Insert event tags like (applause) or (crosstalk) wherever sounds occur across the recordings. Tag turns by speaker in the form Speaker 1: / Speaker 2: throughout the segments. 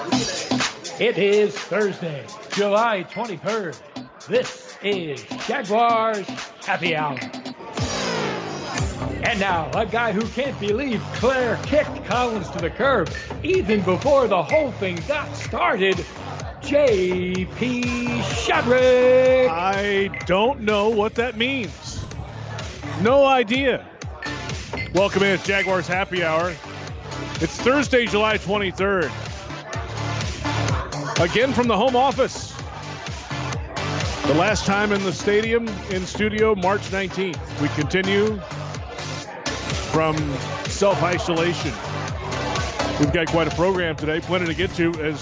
Speaker 1: It is Thursday, July 23rd. This is Jaguars Happy Hour. And now, a guy who can't believe Claire kicked Collins to the curb even before the whole thing got started, J.P. Shadrick.
Speaker 2: I don't know what that means. No idea. Welcome in. Jaguars Happy Hour. It's Thursday, July 23rd. Again from the home office. The last time in the stadium, in studio, March 19th. We continue from self isolation. We've got quite a program today, plenty to get to as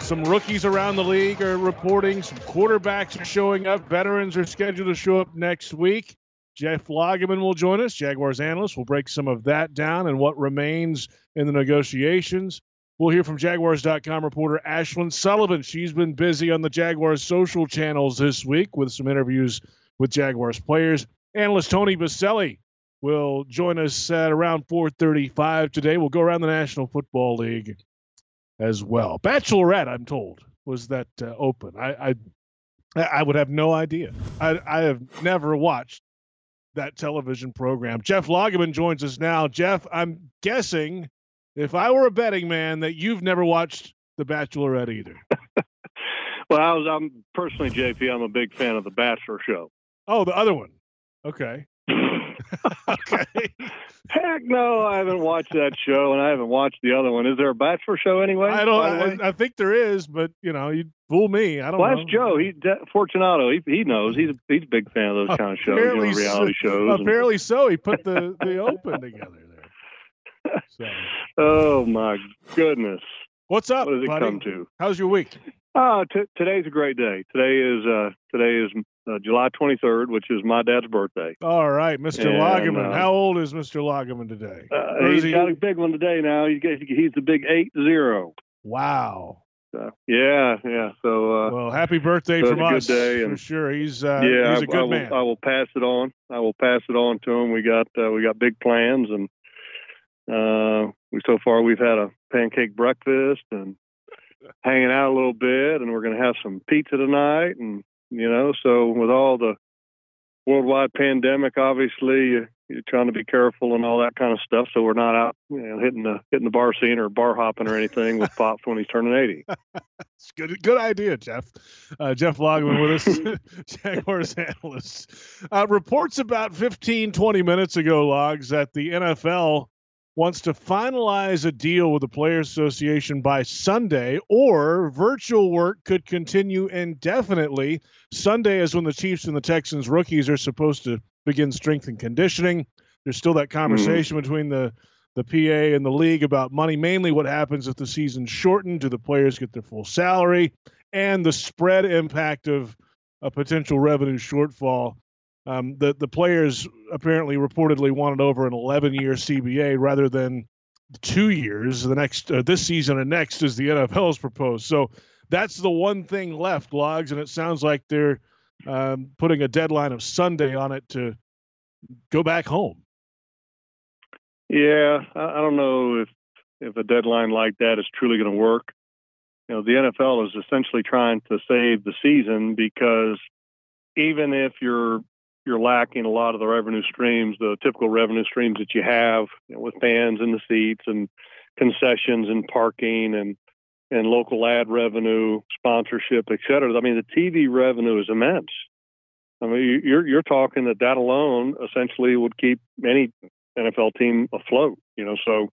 Speaker 2: some rookies around the league are reporting, some quarterbacks are showing up, veterans are scheduled to show up next week. Jeff Lageman will join us, Jaguars analyst. We'll break some of that down and what remains in the negotiations. We'll hear from Jaguars.com reporter Ashlyn Sullivan. She's been busy on the Jaguars social channels this week with some interviews with Jaguars players. Analyst Tony Boselli will join us at around 4:35 today. We'll go around the National Football League as well. Bachelorette, I'm told, was that uh, open. I, I I would have no idea. I I have never watched that television program. Jeff Lageman joins us now. Jeff, I'm guessing if I were a betting man that you've never watched The Bachelorette either. (laughs)
Speaker 3: well, I was, I'm personally, JP, I'm a big fan of The Bachelor show.
Speaker 2: Oh, the other one. Okay. (laughs)
Speaker 3: okay. Heck no, I haven't watched that show, and I haven't watched the other one. Is there a Bachelor show anyway?
Speaker 2: I don't. I, I, think there is, but you know, you fool me. I don't.
Speaker 3: Well,
Speaker 2: know.
Speaker 3: that's Joe. He Fortunato. He he knows. He's a, he's a big fan of those kind of shows, you know, reality
Speaker 2: so,
Speaker 3: shows.
Speaker 2: Apparently, and... so he put the the Open together.
Speaker 3: So. Oh my goodness!
Speaker 2: What's up?
Speaker 3: What does it
Speaker 2: buddy?
Speaker 3: come to?
Speaker 2: How's your week?
Speaker 3: Uh, t- today's a great day. Today is uh, today is uh, July 23rd, which is my dad's birthday.
Speaker 2: All right, Mr. And, Lageman. Uh, How old is Mr. Lageman today?
Speaker 3: Uh, he's he... got a big one today now. He's, he's the big eight zero.
Speaker 2: Wow.
Speaker 3: So, yeah, yeah. So,
Speaker 2: uh, well, happy birthday
Speaker 3: so
Speaker 2: from us
Speaker 3: day
Speaker 2: and, for sure. He's uh,
Speaker 3: yeah,
Speaker 2: he's a good
Speaker 3: I, I will,
Speaker 2: man.
Speaker 3: I will pass it on. I will pass it on to him. We got uh, we got big plans, and uh, we so far we've had a pancake breakfast and (laughs) hanging out a little bit, and we're going to have some pizza tonight, and you know, so with all the worldwide pandemic, obviously you're trying to be careful and all that kind of stuff. So we're not out, you know, hitting the hitting the bar scene or bar hopping or anything with (laughs) pops when he's turning eighty.
Speaker 2: it's good, good idea, Jeff. Uh, Jeff Lageman with us, (laughs) Jaguars analyst. Uh, reports about 15, 20 minutes ago, logs that the NFL wants to finalize a deal with the Players Association by Sunday, or virtual work could continue indefinitely. Sunday is when the Chiefs and the Texans rookies are supposed to begin strength and conditioning. There's still that conversation mm-hmm. between the the PA and the league about money, mainly what happens if the season's shortened. Do the players get their full salary? And the spread impact of a potential revenue shortfall um, the the players apparently reportedly wanted over an 11 year CBA rather than two years. The next uh, this season and next is the NFL has proposed. So that's the one thing left, logs, and it sounds like they're um, putting a deadline of Sunday on it to go back home.
Speaker 3: Yeah, I, I don't know if if a deadline like that is truly going to work. You know, the NFL is essentially trying to save the season because even if you're you're lacking a lot of the revenue streams, the typical revenue streams that you have you know, with fans in the seats and concessions and parking and and local ad revenue, sponsorship, et cetera. I mean, the TV revenue is immense. I mean, you're you're talking that that alone essentially would keep any NFL team afloat. You know, so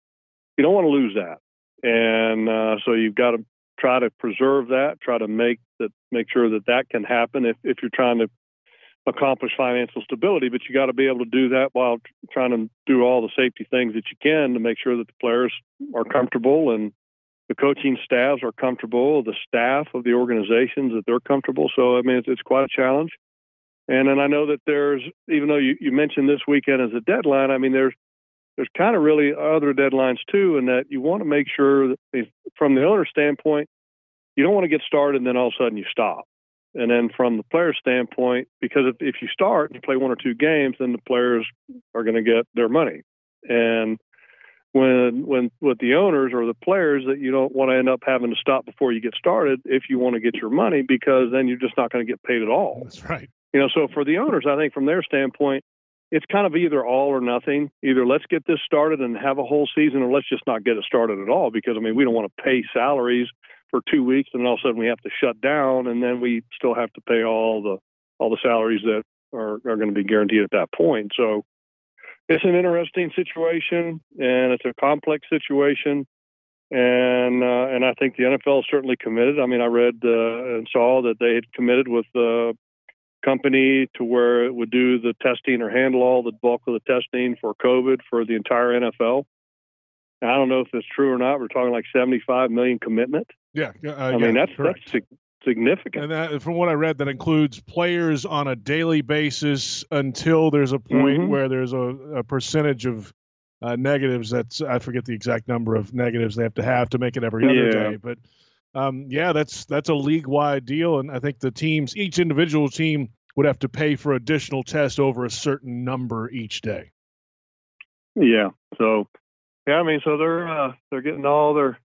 Speaker 3: you don't want to lose that, and uh, so you've got to try to preserve that, try to make that make sure that that can happen if if you're trying to accomplish financial stability, but you got to be able to do that while trying to do all the safety things that you can to make sure that the players are comfortable and the coaching staffs are comfortable, the staff of the organizations that they're comfortable. So I mean, it's, it's quite a challenge. And then I know that there's, even though you, you mentioned this weekend as a deadline, I mean, there's there's kind of really other deadlines too, and that you want to make sure that if, from the owner standpoint, you don't want to get started and then all of a sudden you stop. And then from the player standpoint, because if, if you start and you play one or two games, then the players are going to get their money. And when when with the owners or the players that you don't want to end up having to stop before you get started if you want to get your money because then you're just not going to get paid at all.
Speaker 2: That's right.
Speaker 3: You know, so for the owners, I think from their standpoint, it's kind of either all or nothing. Either let's get this started and have a whole season, or let's just not get it started at all. Because I mean, we don't want to pay salaries for two weeks and all of a sudden we have to shut down, and then we still have to pay all the all the salaries that are, are going to be guaranteed at that point. So it's an interesting situation and it's a complex situation. And uh, and I think the NFL is certainly committed. I mean, I read uh, and saw that they had committed with the company to where it would do the testing or handle all the bulk of the testing for COVID for the entire NFL. I don't know if it's true or not. We're talking like 75 million commitment.
Speaker 2: Yeah, uh,
Speaker 3: I
Speaker 2: yeah,
Speaker 3: mean that's
Speaker 2: correct.
Speaker 3: that's significant.
Speaker 2: And that, from what I read, that includes players on a daily basis until there's a point
Speaker 3: Mhm.
Speaker 2: where there's a, a percentage of uh, negatives. That's I forget the exact number of negatives they have to have to make it every other
Speaker 3: Yeah.
Speaker 2: day. But um, yeah, that's that's a league wide deal, and I think the teams, each individual team, would have to pay for additional tests over a certain number each day.
Speaker 3: Yeah. So, yeah, I mean, so they're uh, they're getting all their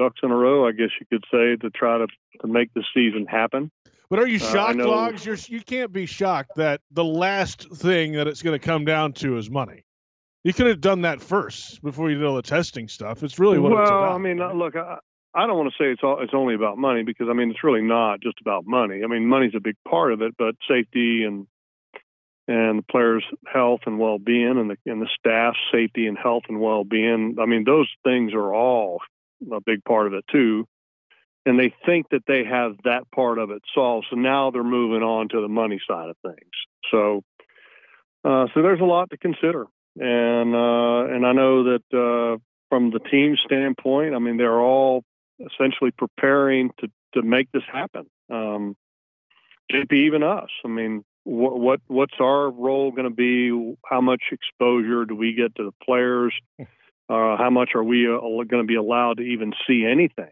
Speaker 3: ducks in a row, I guess you could say, to try to to make the season happen.
Speaker 2: But are you
Speaker 3: Uh,
Speaker 2: shocked,
Speaker 3: know-
Speaker 2: Logs? You're, you can't be shocked that the last thing that it's going to come down to is money. You could have done that first before you did all the testing stuff. It's really what
Speaker 3: well,
Speaker 2: it's about.
Speaker 3: I mean, uh, look, I, I don't want to say it's all it's only about money because I mean it's really not just about money. I mean, money's a big part of it, but safety and and the players' health and well-being and the and the staff safety and health and well-being. I mean, those things are all a big part of it too. And they think that they have that part of it solved. So now they're moving on to the money side of things. So, uh, so there's a lot to consider. And uh, and I know that uh, from the team standpoint, I mean, they're all essentially preparing to to make this happen. Um, JP, even us. I mean, what what what's our role going to be? How much exposure do we get to the players? (laughs) Uh, how much are we uh, going to be allowed to even see anything?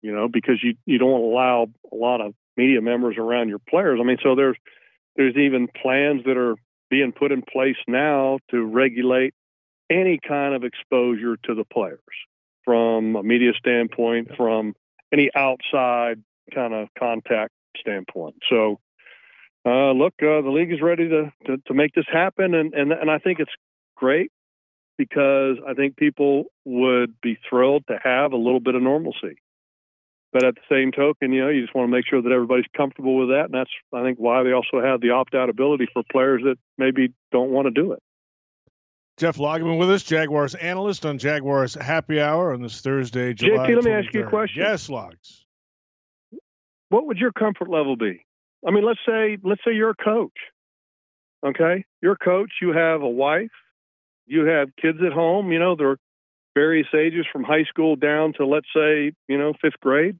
Speaker 3: You know, because you you don't allow a lot of media members around your players. I mean, so there's there's even plans that are being put in place now to regulate any kind of exposure to the players from a media standpoint, from any outside kind of contact standpoint. So, uh, look, uh, the league is ready to, to, to make this happen, and, and and I think it's great because I think people would be thrilled to have a little bit of normalcy. But at the same token, you know, you just want to make sure that everybody's comfortable with that, and that's I think why they also have the opt-out ability for players that maybe don't want to do it.
Speaker 2: Jeff Lageman with us, Jaguars analyst on Jaguars Happy Hour on this Thursday, July.
Speaker 3: JP, let me ask you a question.
Speaker 2: Yes, Logs.
Speaker 3: what would your comfort level be? I mean, let's say let's say you're a coach. Okay, you're a coach. You have a wife. You have kids at home. You know they're various ages from high school down to let's say you know fifth grade.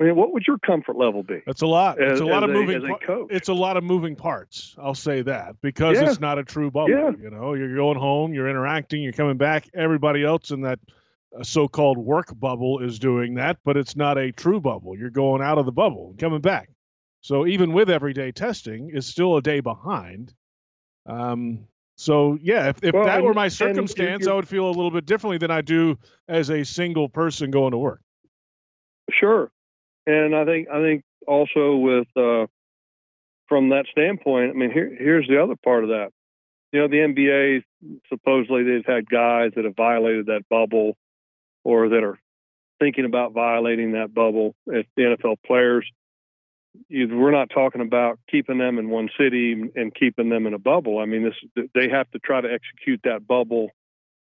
Speaker 3: I mean, what would your comfort level be?
Speaker 2: That's a lot.
Speaker 3: As,
Speaker 2: It's a lot of moving.
Speaker 3: a
Speaker 2: par-
Speaker 3: coach.
Speaker 2: it's a lot of moving parts. I'll say that because
Speaker 3: Yeah.
Speaker 2: it's not a true bubble.
Speaker 3: Yeah.
Speaker 2: You know, you're going home, you're interacting, you're coming back. Everybody else in that uh, so-called work bubble is doing that, but it's not a true bubble. You're going out of the bubble and coming back. So even with everyday testing, it's still a day behind. Um, so yeah, if, if
Speaker 3: Well,
Speaker 2: that
Speaker 3: and-
Speaker 2: were my circumstance, I would feel a little bit differently than I do as a single person going to work.
Speaker 3: Sure, and I think I think also with uh, from that standpoint, I mean, here here's the other part of that. You know, the NBA supposedly they've had guys that have violated that bubble, or that are thinking about violating that bubble. If the NFL players, we're not talking about keeping them in one city and keeping them in a bubble. I mean, this they have to try to execute that bubble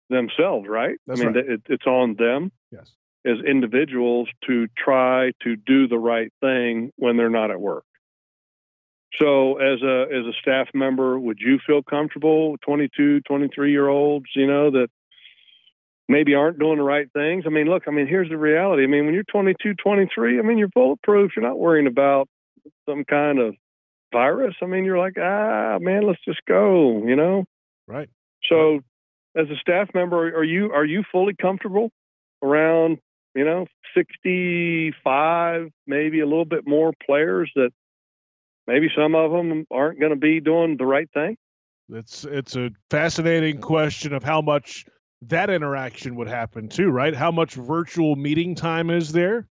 Speaker 3: themselves, right?
Speaker 2: That's
Speaker 3: I mean,
Speaker 2: right.
Speaker 3: it, it's on them
Speaker 2: Yes.
Speaker 3: as individuals to try to do the right thing when they're not at work. So as a as a staff member, would you feel comfortable 22, 23 year olds, you know, that maybe aren't doing the right things? I mean, look, I mean, here's the reality. I mean, when you're 22, 23, I mean, you're bulletproof. You're not worrying about some kind of virus. I mean, you're like, ah, man, let's just go, you know?
Speaker 2: Right.
Speaker 3: So, as a staff member, are you are you fully comfortable around you know sixty five, maybe a little bit more players that maybe some of them aren't going to be doing the right thing?
Speaker 2: It's it's a fascinating question of how much that interaction would happen too, right? How much virtual meeting time is there?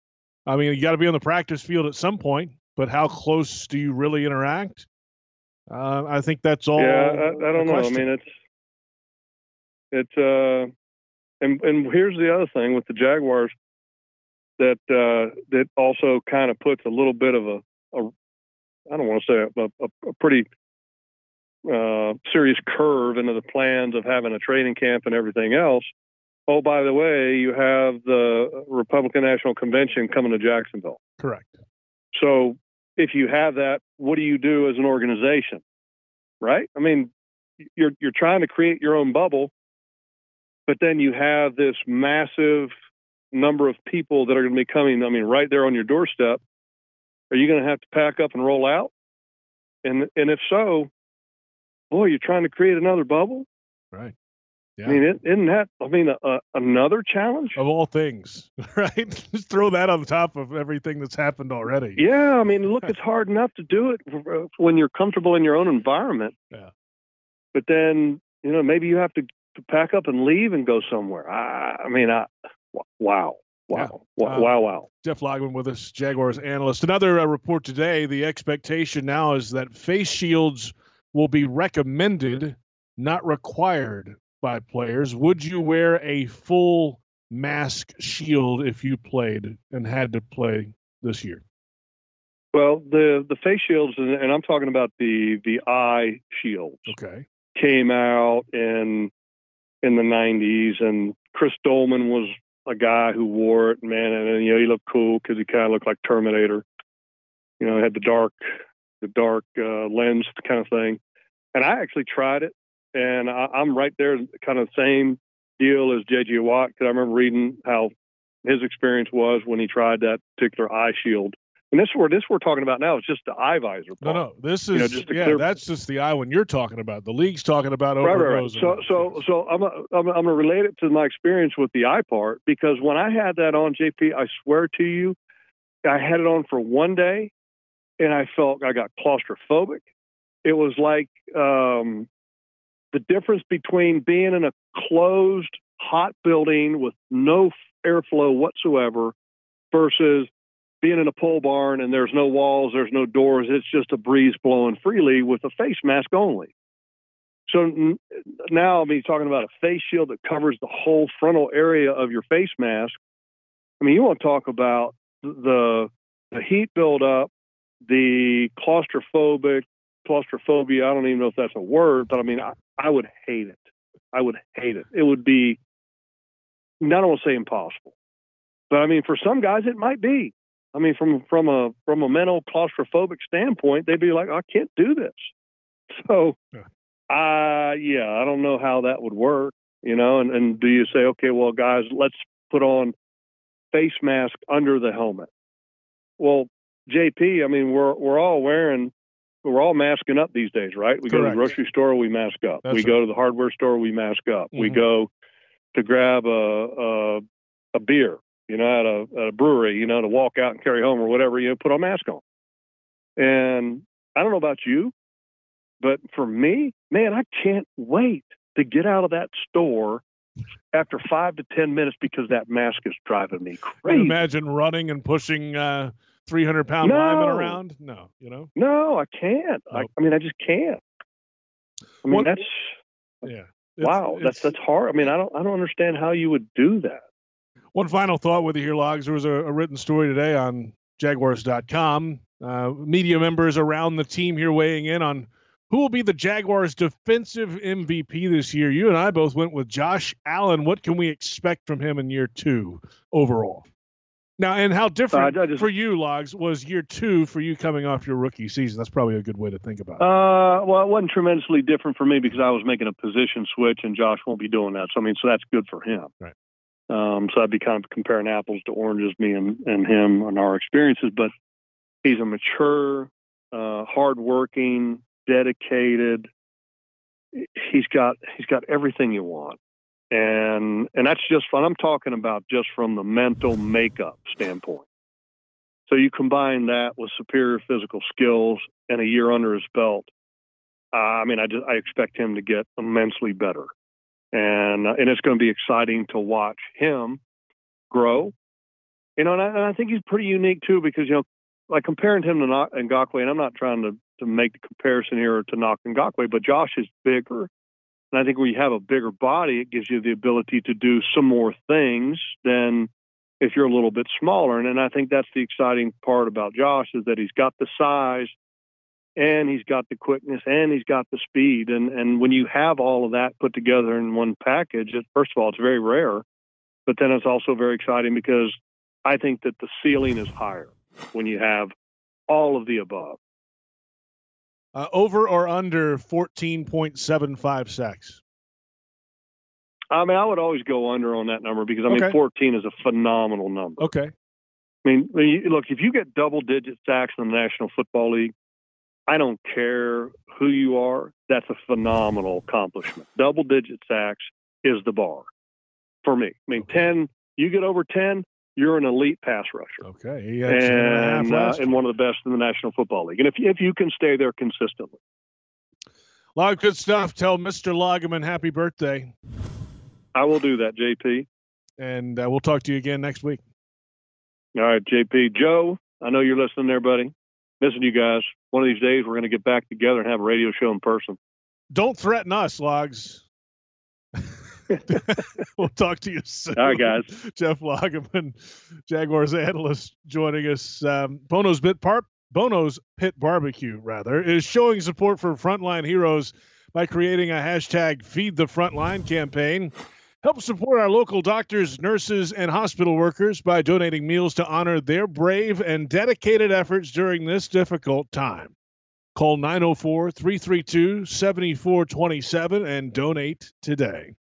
Speaker 2: I mean, you got to be on the practice field at some point, but how close do you really interact? Uh, I think that's all.
Speaker 3: Yeah, I, I don't know.
Speaker 2: Question.
Speaker 3: I mean, it's it's uh, and and here's the other thing with the Jaguars that uh, that also kind of puts a little bit of a, a I don't want to say a, a, a pretty uh, serious curve into the plans of having a training camp and everything else. Oh, by the way, you have the Republican National Convention coming to Jacksonville.
Speaker 2: Correct.
Speaker 3: So if you have that, what do you do as an organization? Right? I mean, you're you're trying to create your own bubble, but then you have this massive number of people that are going to be coming. I mean, right there on your doorstep. Are you going to have to pack up and roll out? And and if so, boy, you're trying to create another bubble.
Speaker 2: Right.
Speaker 3: Yeah. I mean, isn't that? I mean, another challenge
Speaker 2: of all things, (laughs) right? Just throw that on top of everything that's happened already.
Speaker 3: Yeah, I mean, look, (laughs) it's hard enough to do it when you're comfortable in your own environment.
Speaker 2: Yeah.
Speaker 3: But then, you know, maybe you have to, to pack up and leave and go somewhere. I, I mean, I, wow. Wow. Yeah. Uh, wow, wow.
Speaker 2: Jeff Lageman with us, Jaguars analyst. Another uh, report today the expectation now is that face shields will be recommended, not required by players. Would you wear a full mask shield if you played and had to play this year?
Speaker 3: Well, the the face shields, and I'm talking about the the eye shields.
Speaker 2: Okay.
Speaker 3: Came out in in the 90s, and Chris Doleman was a guy who wore it, man, and, and you know he looked cool because he kind of looked like Terminator. You know, had the dark the dark uh, lens kind of thing. And I actually tried it, and I, am right there, kind of same deal as J.J. Watt, because I remember reading how his experience was when he tried that particular eye shield. And this where this we're talking about now is just the eye visor.
Speaker 2: Part. No, no, this is you know, just yeah, clear... that's just the eye one you're talking about. The league's talking about over
Speaker 3: right, right. So, so, so I'm a, I'm a, I'm gonna relate it to my experience with the eye part because when I had that on, JP, I swear to you, I had it on for one day, and I felt I got claustrophobic. It was like um, the difference between being in a closed, hot building with no airflow whatsoever versus being in a pole barn and there's no walls, there's no doors, it's just a breeze blowing freely with a face mask only. So now, I mean, talking about a face shield that covers the whole frontal area of your face mask. I mean, you want to talk about the the heat buildup, the claustrophobic claustrophobia. I don't even know if that's a word, but I mean, I, I would hate it. I would hate it. It would be, want to say impossible, but I mean, for some guys, it might be. I mean, from from a from a mental claustrophobic standpoint, they'd be like, I can't do this. (laughs) So, yeah. uh, yeah, I don't know how that would work, you know. And, and do you say, okay, well, guys, let's put on face mask under the helmet? Well, JP, I mean, we're we're all wearing we're all masking up these days, right? We Correct. go to the grocery store, we mask up. That's we right. go to the hardware store, we mask up. Mm-hmm. We go to grab a, a, a beer, you know, at a, at a brewery, you know, to walk out and carry home or whatever, you know, put a mask on. And I don't know about you, but for me, man, I can't wait to get out of that store after five to ten minutes because that mask is driving me crazy.
Speaker 2: Imagine running and pushing uh, 300 pound no. lineman around? No, you know?
Speaker 3: No, I can't. Nope. I, I, mean, I just can't. I mean, that's,
Speaker 2: yeah.
Speaker 3: wow. It's, that's, that's hard. I mean, I don't, I don't understand how you would do that.
Speaker 2: One final thought with you here, Logs. There was a, a written story today on Jaguars.com. Uh, media members around the team here weighing in on who will be the Jaguars' defensive MVP this year. You and I both went with Josh Allen. What can we expect from him in year two overall? Now, and how different uh, just, for you, Logs, was year two for you coming off your rookie season? That's probably a good way to think about it.
Speaker 3: Uh, well, it wasn't tremendously different for me because I was making a position switch, and Josh won't be doing that. So I mean, so that's good for him.
Speaker 2: Right.
Speaker 3: Um, so I'd be kind of comparing apples to oranges, me and, and him and our experiences. But he's a mature, uh, hardworking, dedicated. He's got he's got everything you want and and that's just fun. I'm talking about just from the mental makeup standpoint. So you combine that with superior physical skills and a year under his belt. Uh, I mean, I just I expect him to get immensely better. and uh, and it's going to be exciting to watch him grow. You know, and I, and I think he's pretty unique too because you know, like comparing him to Ngakoue, and I'm not trying to to make the comparison here to knock Ngakoue, but Josh is bigger. And I think when you have a bigger body, it gives you the ability to do some more things than if you're a little bit smaller. And, and I think that's the exciting part about Josh is that he's got the size and he's got the quickness and he's got the speed. And and when you have all of that put together in one package, it, first of all, it's very rare, but then it's also very exciting because I think that the ceiling is higher when you have all of the above.
Speaker 2: Uh, over or under 14.75 sacks?
Speaker 3: I mean, I would always go under on that number because I mean,
Speaker 2: Okay.
Speaker 3: 14 is a phenomenal number.
Speaker 2: Okay.
Speaker 3: I mean, look, if you get double digit sacks in the National Football League, I don't care who you are. That's a phenomenal accomplishment. Double digit sacks is the bar for me. I mean, 10, you get over 10, you're an elite pass rusher
Speaker 2: Okay. He had and
Speaker 3: and, uh, and one of the best in the National Football League. And if, if you can stay there consistently,
Speaker 2: A lot of good stuff. Tell Mr. Lageman happy birthday.
Speaker 3: I will do that, JP.
Speaker 2: And uh, we'll talk to you again next week.
Speaker 3: All right, JP. Joe, I know you're listening there, buddy. Missing you guys. One of these days, we're going to get back together and have a radio show in person.
Speaker 2: Don't threaten us, Logs. (laughs) we'll talk to you soon.
Speaker 3: All right, guys.
Speaker 2: Jeff Lageman, Jaguars analyst, joining us. Um, Bono's Pit Par- Bono's Pit Barbecue, rather, is showing support for frontline heroes by creating a hashtag Feed the Frontline campaign. Help support our local doctors, nurses, and hospital workers by donating meals to honor their brave and dedicated efforts during this difficult time. Call 904 332 7427 and donate today.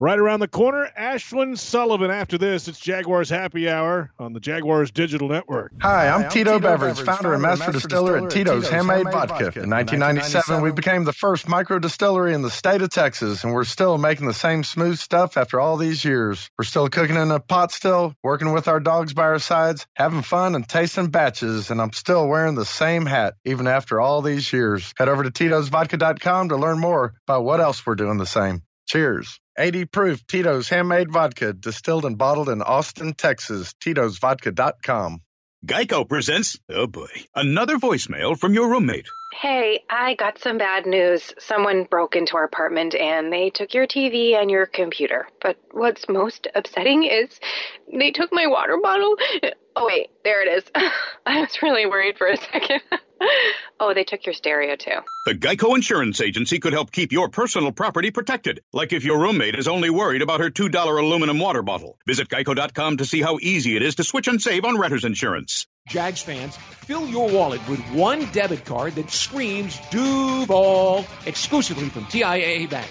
Speaker 2: Right around the corner, Ashlyn Sullivan. After this, it's Jaguars Happy Hour on the Jaguars Digital Network.
Speaker 4: Hi, I'm Tito Beveridge, founder and master distiller at Tito's Handmade Vodka. In 1997, we became the first micro distillery in the state of Texas, and we're still making the same smooth stuff after all these years. We're still cooking in a pot still, working with our dogs by our sides, having fun and tasting batches, and I'm still wearing the same hat even after all these years. Head over to Tito'sVodka.com to learn more about what else we're doing the same. Cheers. 80 proof Tito's handmade vodka, distilled and bottled in Austin, Texas. Tito'sVodka.com.
Speaker 5: Geico presents, oh boy, another voicemail from your roommate.
Speaker 6: Hey, I got some bad news. Someone broke into our apartment and they took your TV and your computer. But what's most upsetting is they took my water bottle. Oh, wait, there it is. (laughs) I was really worried for a second. (laughs) oh, they took your stereo too.
Speaker 5: The Geico Insurance Agency could help keep your personal property protected, like if your roommate is only worried about her $2 aluminum water bottle. Visit geico.com to see how easy it is to switch and save on renter's insurance.
Speaker 1: Jags fans, fill your wallet with one debit card that screams Duval exclusively from TIAA Bank.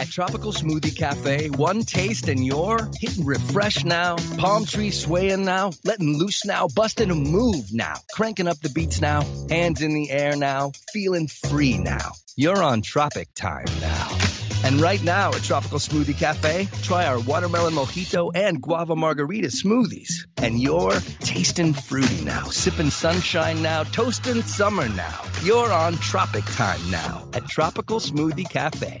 Speaker 7: At Tropical Smoothie Cafe, one taste and you're hitting refresh now, palm tree swaying now, letting loose now, busting a move now, cranking up the beats now, hands in the air now, feeling free now. You're on Tropic Time now. And right now at Tropical Smoothie Cafe, try our watermelon mojito and guava margarita smoothies. And you're tasting fruity now, sipping sunshine now, toasting summer now. You're on Tropic Time now at Tropical Smoothie Cafe.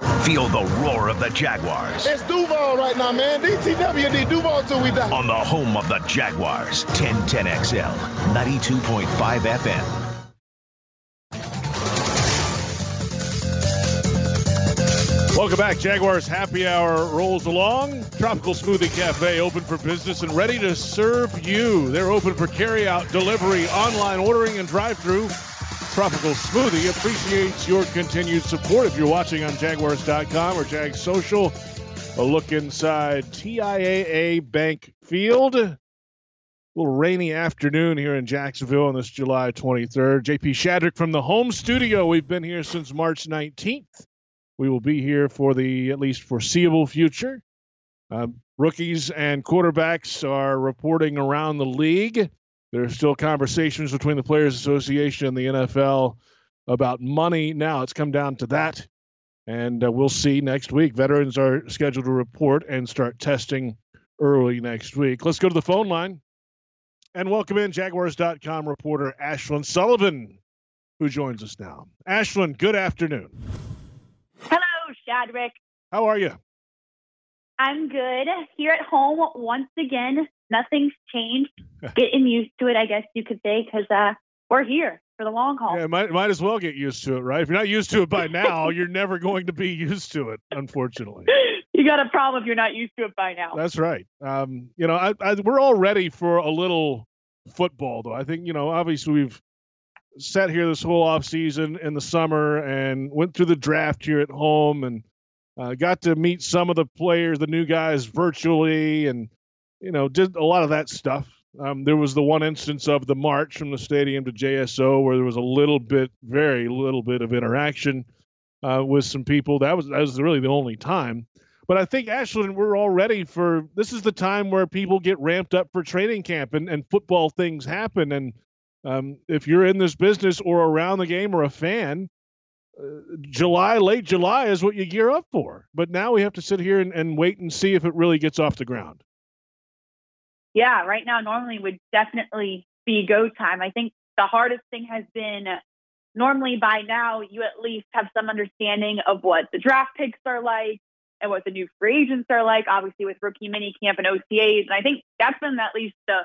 Speaker 8: Feel the roar of the Jaguars.
Speaker 9: It's Duval right now, man. DTWD Duval till we die.
Speaker 8: On the home of the Jaguars, 1010XL, 92.5 FM.
Speaker 2: Welcome back. Jaguars Happy Hour rolls along. Tropical Smoothie Cafe open for business and ready to serve you. They're open for carry-out, delivery, online ordering, and drive-through. Tropical Smoothie appreciates your continued support. If you're watching on Jaguars.com or Jag Social, a look inside TIAA Bank Field. A little rainy afternoon here in Jacksonville on this July 23rd. JP Shadrick from the home studio. We've been here since March 19th. We will be here for the at least foreseeable future. Um, rookies and quarterbacks are reporting around the league. There are still conversations between the Players Association and the NFL about money. Now it's come down to that. And uh, we'll see next week. Veterans are scheduled to report and start testing early next week. Let's go to the phone line and welcome in Jaguars.com reporter Ashlyn Sullivan, who joins us now. Ashlyn, good afternoon.
Speaker 10: Hello, Shadrick.
Speaker 2: How are you?
Speaker 10: I'm good. Here at home once again. Nothing's changed. (laughs) Getting used to it, I guess you could say, because uh, we're here for the long haul.
Speaker 2: Yeah, might might as well get used to it, right? If you're not used to it by now, (laughs) you're never going to be used to it, unfortunately.
Speaker 10: you got a problem if you're not used to it by now.
Speaker 2: That's right. Um, you know, I, I, we're all ready for a little football, though. I think you know, obviously we've sat here this whole off season in the summer and went through the draft here at home and uh, got to meet some of the players, the new guys virtually, and you know did a lot of that stuff. Um, there was the one instance of the march from the stadium to JSO where there was a little bit, very little bit of interaction uh, with some people. That was that was really the only time. But I think Ashlyn, we're all ready for this. Is the time where people get ramped up for training camp and, and football things happen. And um, if you're in this business or around the game or a fan, uh, July, late July is what you gear up for. But now we have to sit here and, and wait and see if it really gets off the ground.
Speaker 10: Yeah, right now normally would definitely be go time. I think the hardest thing has been normally by now you at least have some understanding of what the draft picks are like and what the new free agents are like, obviously with rookie mini camp and OTAs. And I think that's been at least the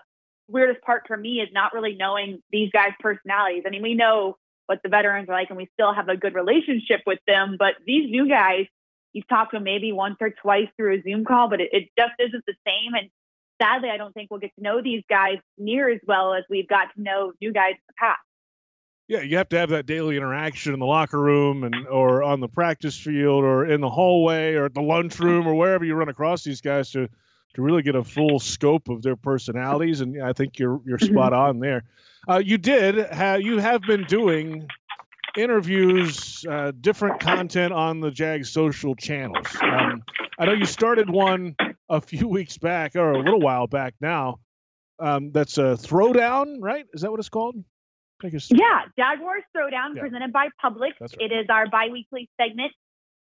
Speaker 10: weirdest part for me is not really knowing these guys' personalities. I mean, we know what the veterans are like and we still have a good relationship with them, but these new guys, you've talked to them maybe once or twice through a Zoom call, but it, it just isn't the same. And sadly, I don't think we'll get to know these guys near as well as we've got to know new guys in the past.
Speaker 2: Yeah, you have to have that daily interaction in the locker room and or on the practice field or in the hallway or at the lunchroom or wherever you run across these guys to to really get a full scope of their personalities. And I think you're you're mm-hmm. spot on there. Uh, you did have you have been doing interviews, uh, different content on the Jag social channels. Um, I know you started one a few weeks back or a little while back now. Um, that's a throwdown, right? Is that what it's called?
Speaker 10: Yeah, Jaguars Throwdown yeah. presented by Publix. Right. It is our biweekly segment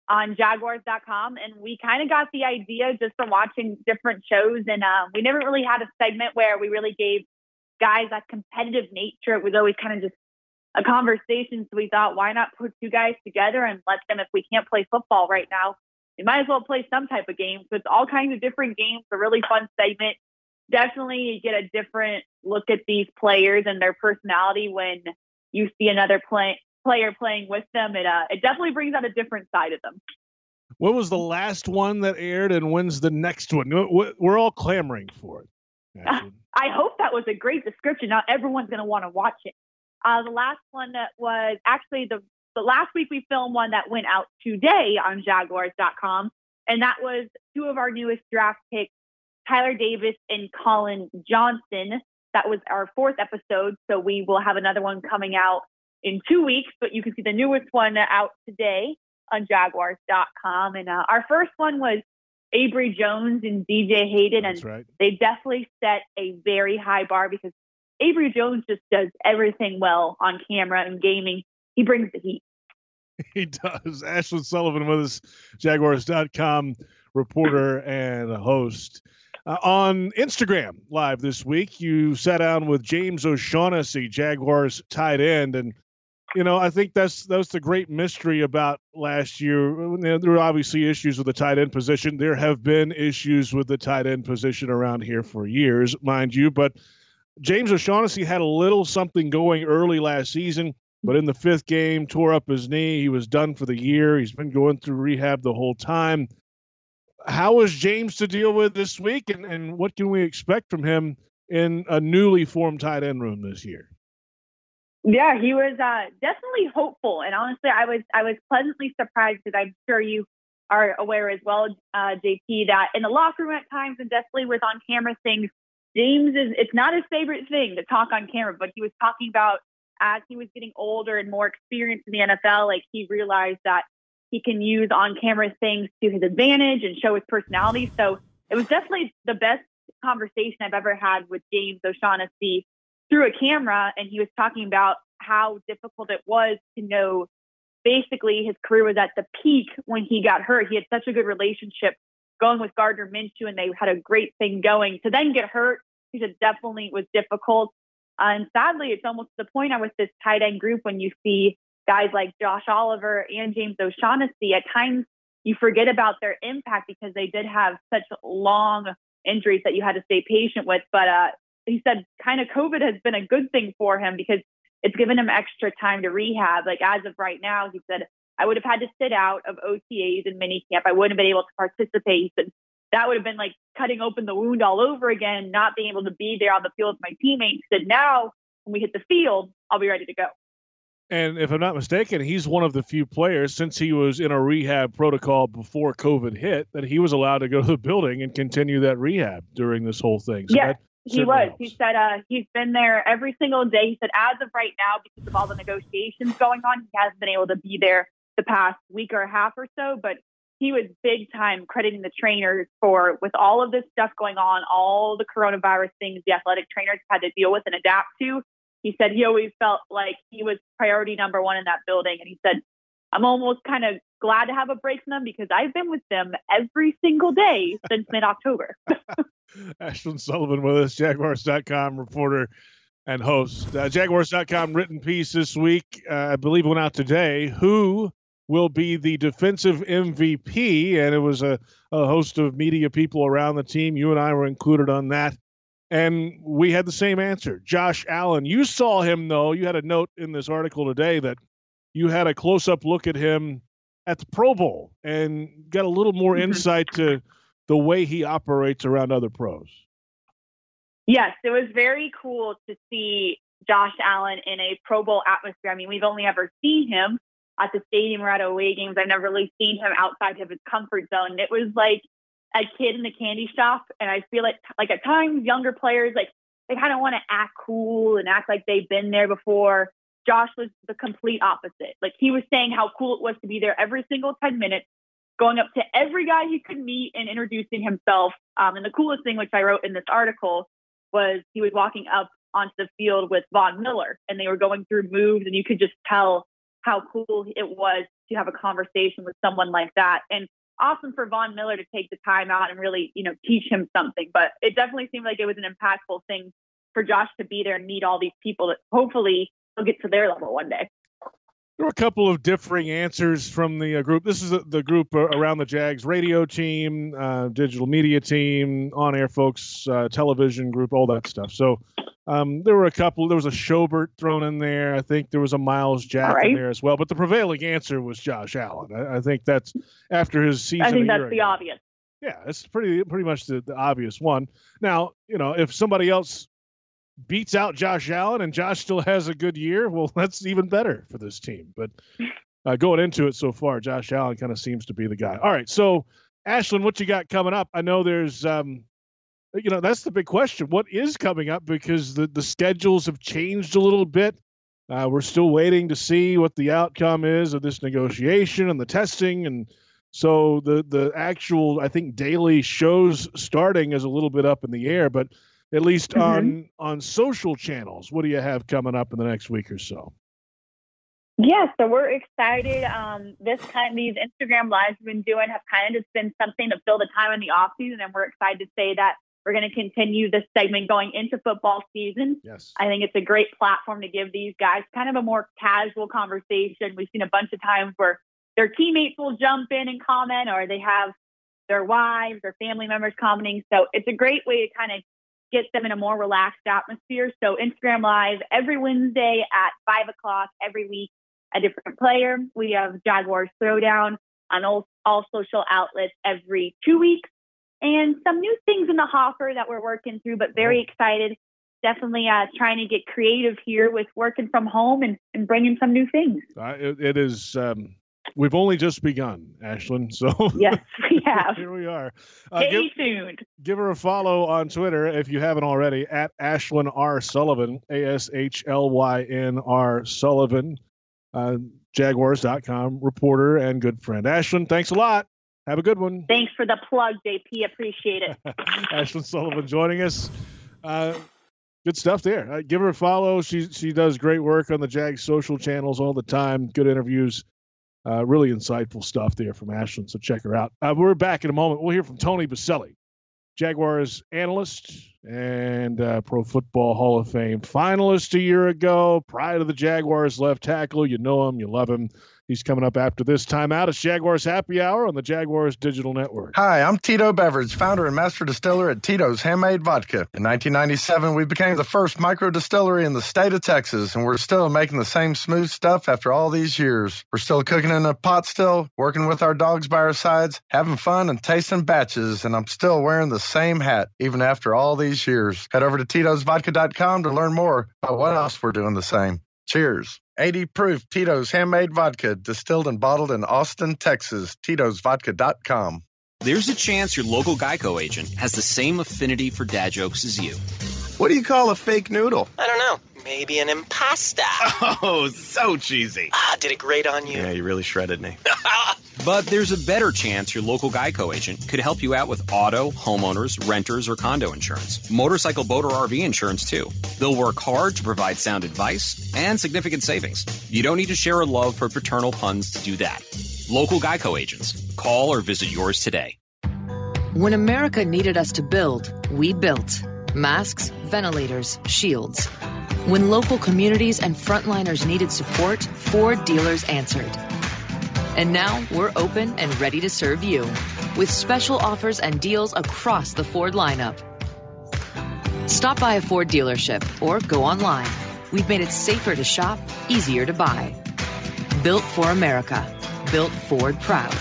Speaker 10: on jaguars.com and we kind of got the idea just from watching different shows and uh, we never really had a segment where we really gave guys that competitive nature it was always kind of just a conversation so we thought why not put two guys together and let them if we can't play football right now we might as well play some type of game so it's all kinds of different games a really fun segment definitely you get a different look at these players and their personality when you see another play, player playing with them. It uh, it definitely brings out a different side of them.
Speaker 2: What was the last one that aired, and when's the next one? We're all clamoring for it.
Speaker 10: I hope that was a great description. Now everyone's going to want to watch it. Uh, the last one that was actually the the last week we filmed one that went out today on Jaguars.com, and that was two of our newest draft picks, Tyler Davis and Collin Johnson. That was our fourth episode. So we will have another one coming out in two weeks, but you can see the newest one out today on jaguars.com. And uh, our first one was Avery Jones and DJ Hayden. And
Speaker 2: right.
Speaker 10: they definitely set a very high bar because Avery Jones just does everything well on camera and gaming. He brings the heat. (laughs)
Speaker 2: He does. Ashlyn Sullivan with us, Jaguars.com reporter and host. Uh, on Instagram live this week, you sat down with James O'Shaughnessy, Jaguars tight end, and you know, I think that's that's the great mystery about last year. There were obviously issues with the tight end position. There have been issues with the tight end position around here for years, mind you. But James O'Shaughnessy had a little something going early last season, but in the fifth game, tore up his knee. He was done for the year. He's been going through rehab the whole time. How is James to deal with this week, and, and what can we expect from him in a newly formed tight end room this year?
Speaker 10: Yeah, he was uh, definitely hopeful, and honestly, I was I was pleasantly surprised because I'm sure you are aware as well, uh, JP, that in the locker room at times and definitely with on camera things, James is it's not his favorite thing to talk on camera, but he was talking about as he was getting older and more experienced in the NFL, like he realized that he can use on camera things to his advantage and show his personality. So it was definitely the best conversation I've ever had with James O'Shaughnessy through a camera and he was talking about how difficult it was to know basically his career was at the peak when he got hurt. He had such a good relationship going with Gardner Minshew and they had a great thing going. To then get hurt, he said definitely was difficult. And sadly, it's almost the point now with this tight end group when you see guys like Josh Oliver and James O'Shaughnessy, at times you forget about their impact because they did have such long injuries that you had to stay patient with. But uh, he said kind of COVID has been a good thing for him because it's given him extra time to rehab. Like as of right now, he said, I would have had to sit out of OTAs and minicamp. I wouldn't have been able to participate. And that would have been like cutting open the wound all over again, not being able to be there on the field with my teammates. Said, now when we hit the field, I'll be ready to go.
Speaker 2: And if I'm not mistaken, he's one of the few players since he was in a rehab protocol before COVID hit that he was allowed to go to the building and continue that rehab during this whole thing.
Speaker 10: So yeah, he was. Helps. He said uh, he's been there every single day. He said as of right now, because of all the negotiations going on, he hasn't been able to be there the past week or a half or so. But he was big time crediting the trainers for with all of this stuff going on, all the coronavirus things the athletic trainers had to deal with and adapt to. He said he always felt like he was priority number one in that building. And he said, I'm almost kind of glad to have a break from them because I've been with them every single day since mid October. (laughs)
Speaker 2: Ashlyn Sullivan with us, Jaguars.com reporter and host. Uh, Jaguars.com written piece this week, uh, I believe went out today. Who will be the defensive MVP? And it was a, a host of media people around the team. You and I were included on that. And we had the same answer. Josh Allen. You saw him, though. You had a note in this article today that you had a close up look at him at the Pro Bowl and got a little more mm-hmm. insight to the way he operates around other pros.
Speaker 10: Yes, it was very cool to see Josh Allen in a Pro Bowl atmosphere. I mean, we've only ever seen him at the stadium or at away games. I've never really seen him outside of his comfort zone. It was like a kid in the candy shop, and I feel like like at times younger players like they kind of want to act cool and act like they've been there before. Josh was the complete opposite. Like he was saying how cool it was to be there every single 10 minutes, going up to every guy he could meet and introducing himself. Um, and the coolest thing, which I wrote in this article, was he was walking up onto the field with Von Miller and they were going through moves and you could just tell how cool it was to have a conversation with someone like that. And awesome for Von Miller to take the time out and really, you know, teach him something. But it definitely seemed like it was an impactful thing for Josh to be there and meet all these people that hopefully will get to their level one day.
Speaker 2: There were a couple of differing answers from the uh, group. This is the group uh, around the Jags radio team, uh, digital media team, on air folks, uh, television group, all that stuff. So um, there were a couple. There was a Schobert thrown in there. I think there was a Myles Jack right. in there as well. But the prevailing answer was Josh Allen. I, I think that's after his season.
Speaker 10: I think that's the
Speaker 2: ago.
Speaker 10: obvious.
Speaker 2: Yeah, it's pretty pretty much the, the obvious one. Now, you know, if somebody else beats out Josh Allen and Josh still has a good year, well, (laughs) that's even better for this team. But uh, going into it so far, Josh Allen kind of seems to be the guy. All right, so Ashlyn, what you got coming up? I know there's, um, you know, that's the big question. What is coming up because the the schedules have changed a little bit. Uh, we're still waiting to see what the outcome is of this negotiation and the testing and. So the the actual I think daily shows starting is a little bit up in the air, but at least mm-hmm. on on social channels. What do you have coming up in the next week or so?
Speaker 10: Yeah, so we're excited. Um, this kind these Instagram lives we've been doing have kind of just been something to fill the time in the off season, and we're excited to say that we're going to continue this segment going into football season.
Speaker 2: Yes.
Speaker 10: I think it's a great platform to give these guys kind of a more casual conversation. We've seen a bunch of times where their teammates will jump in and comment, or they have their wives or family members commenting. So it's a great way to kind of get them in a more relaxed atmosphere. So Instagram Live every Wednesday at five o'clock every week, a different player. We have Jaguars Throwdown on all, all social outlets every two weeks and some new things in the hopper that we're working through, but very excited. Definitely uh, trying to get creative here with working from home and, and bringing some new things.
Speaker 2: Uh, it, it is. Um, we've only just begun, Ashlyn. So
Speaker 10: yes, (laughs) we have.
Speaker 2: here we are.
Speaker 10: Uh, Stay give, tuned.
Speaker 2: Give her a follow on Twitter if you haven't already at Ashlyn R Sullivan, A S H L Y N R Sullivan, uh, Jaguars.com reporter and good friend. Ashlyn, thanks a lot. Have a good one.
Speaker 10: Thanks for the plug, JP. Appreciate it. (laughs)
Speaker 2: Ashlyn Sullivan joining us. Uh, good stuff there. Uh, give her a follow. She she does great work on the Jag social channels all the time. Good interviews. Uh, really insightful stuff there from Ashlyn. So check her out. Uh, we're back in a moment. We'll hear from Tony Boselli, Jaguars analyst and uh, Pro Football Hall of Fame finalist a year ago. Pride of the Jaguars left tackle. You know him. You love him. He's coming up after this timeout. It's Jaguars Happy Hour on the Jaguars Digital Network.
Speaker 4: Hi, I'm Tito Beveridge, founder and master distiller at Tito's Handmade Vodka. In 1997, we became the first micro distillery in the state of Texas, and we're still making the same smooth stuff after all these years. We're still cooking in a pot still, working with our dogs by our sides, having fun and tasting batches, and I'm still wearing the same hat even after all these years. Head over to titosvodka.com to learn more about what else we're doing the same. Cheers. 80 proof Tito's handmade vodka, distilled and bottled in Austin, Texas. Tito'sVodka.com.
Speaker 11: There's a chance your local Geico agent has the same affinity for dad jokes as you.
Speaker 12: What do you call a fake noodle?
Speaker 13: I don't know. Maybe an impasta. (laughs)
Speaker 12: Oh, so cheesy.
Speaker 13: Ah, did it grate on you?
Speaker 12: Yeah, you really shredded me. (laughs)
Speaker 11: but there's a better chance your local Geico agent could help you out with auto, homeowners, renters, or condo insurance. Motorcycle, boat, or RV insurance, too. They'll work hard to provide sound advice and significant savings. You don't need to share a love for paternal puns to do that. Local Geico agents. Call or visit yours today.
Speaker 14: When America needed us to build, we built. Masks, ventilators, shields. When local communities and frontliners needed support, Ford dealers answered. And now we're open and ready to serve you with special offers and deals across the Ford lineup. Stop by a Ford dealership or go online. We've made it safer to shop, easier to buy. Built for America. Built Ford proud.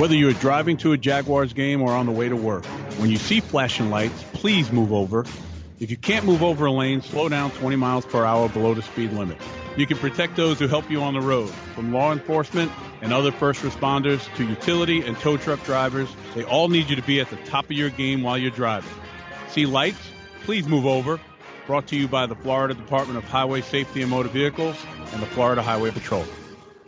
Speaker 15: Whether you're driving to a Jaguars game or on the way to work, when you see flashing lights, please move over. If you can't move over a lane, slow down 20 miles per hour below the speed limit. You can protect those who help you on the road, from law enforcement and other first responders to utility and tow truck drivers. They all need you to be at the top of your game while you're driving. See lights? Please move over. Brought to you by the Florida Department of Highway Safety and Motor Vehicles and the Florida Highway Patrol.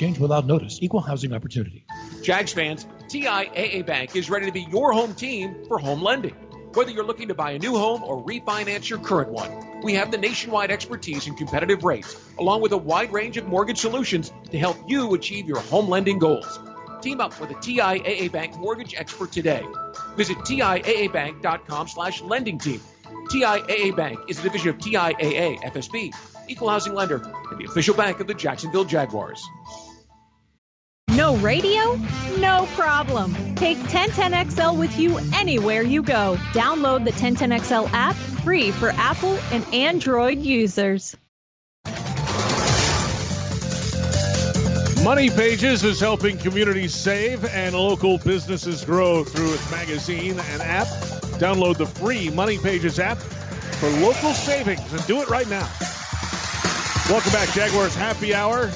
Speaker 16: change without notice. Equal housing opportunity.
Speaker 1: Jags fans, TIAA Bank is ready to be your home team for home lending. Whether you're looking to buy a new home or refinance your current one, we have the nationwide expertise and competitive rates, along with a wide range of mortgage solutions to help you achieve your home lending goals. Team up with a TIAA Bank mortgage expert today. Visit TIAABank.com slash lending team. TIAA Bank is a division of TIAA FSB, equal housing lender, and the official bank of the Jacksonville Jaguars.
Speaker 17: No radio? No problem. Take 1010XL with you anywhere you go. Download the 1010XL app free for Apple and Android users.
Speaker 2: Money Pages is helping communities save and local businesses grow through its magazine and app. Download the free Money Pages app for local savings and do it right now. Welcome back, Jaguars Happy Hour.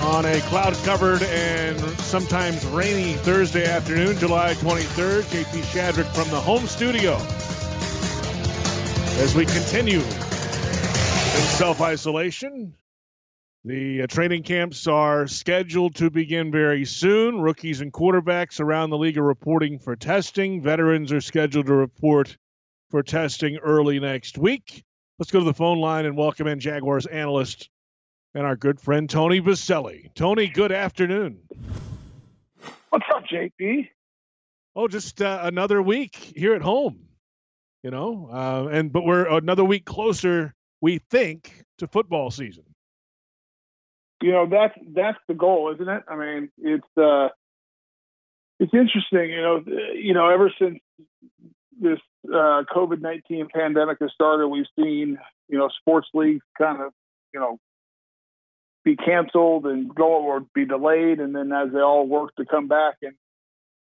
Speaker 2: On a cloud covered and sometimes rainy Thursday afternoon, July 23rd. JP Shadrick from the home studio as we continue in self isolation. The uh, training camps are scheduled to begin very soon. Rookies and quarterbacks around the league are reporting for testing. Veterans are scheduled to report for testing early next week. Let's go to the phone line and welcome in Jaguars analyst and our good friend Tony Boselli. Tony, good afternoon.
Speaker 18: What's up, JP?
Speaker 2: Oh, just uh, another week here at home, you know, uh, and but we're another week closer, we think, to football season.
Speaker 18: You know that's that's the goal, isn't it? I mean, it's uh, it's interesting, you know. You know, ever since this uh, COVID nineteen pandemic has started, we've seen you know sports leagues kind of you know be canceled and go or be delayed, and then as they all work to come back, and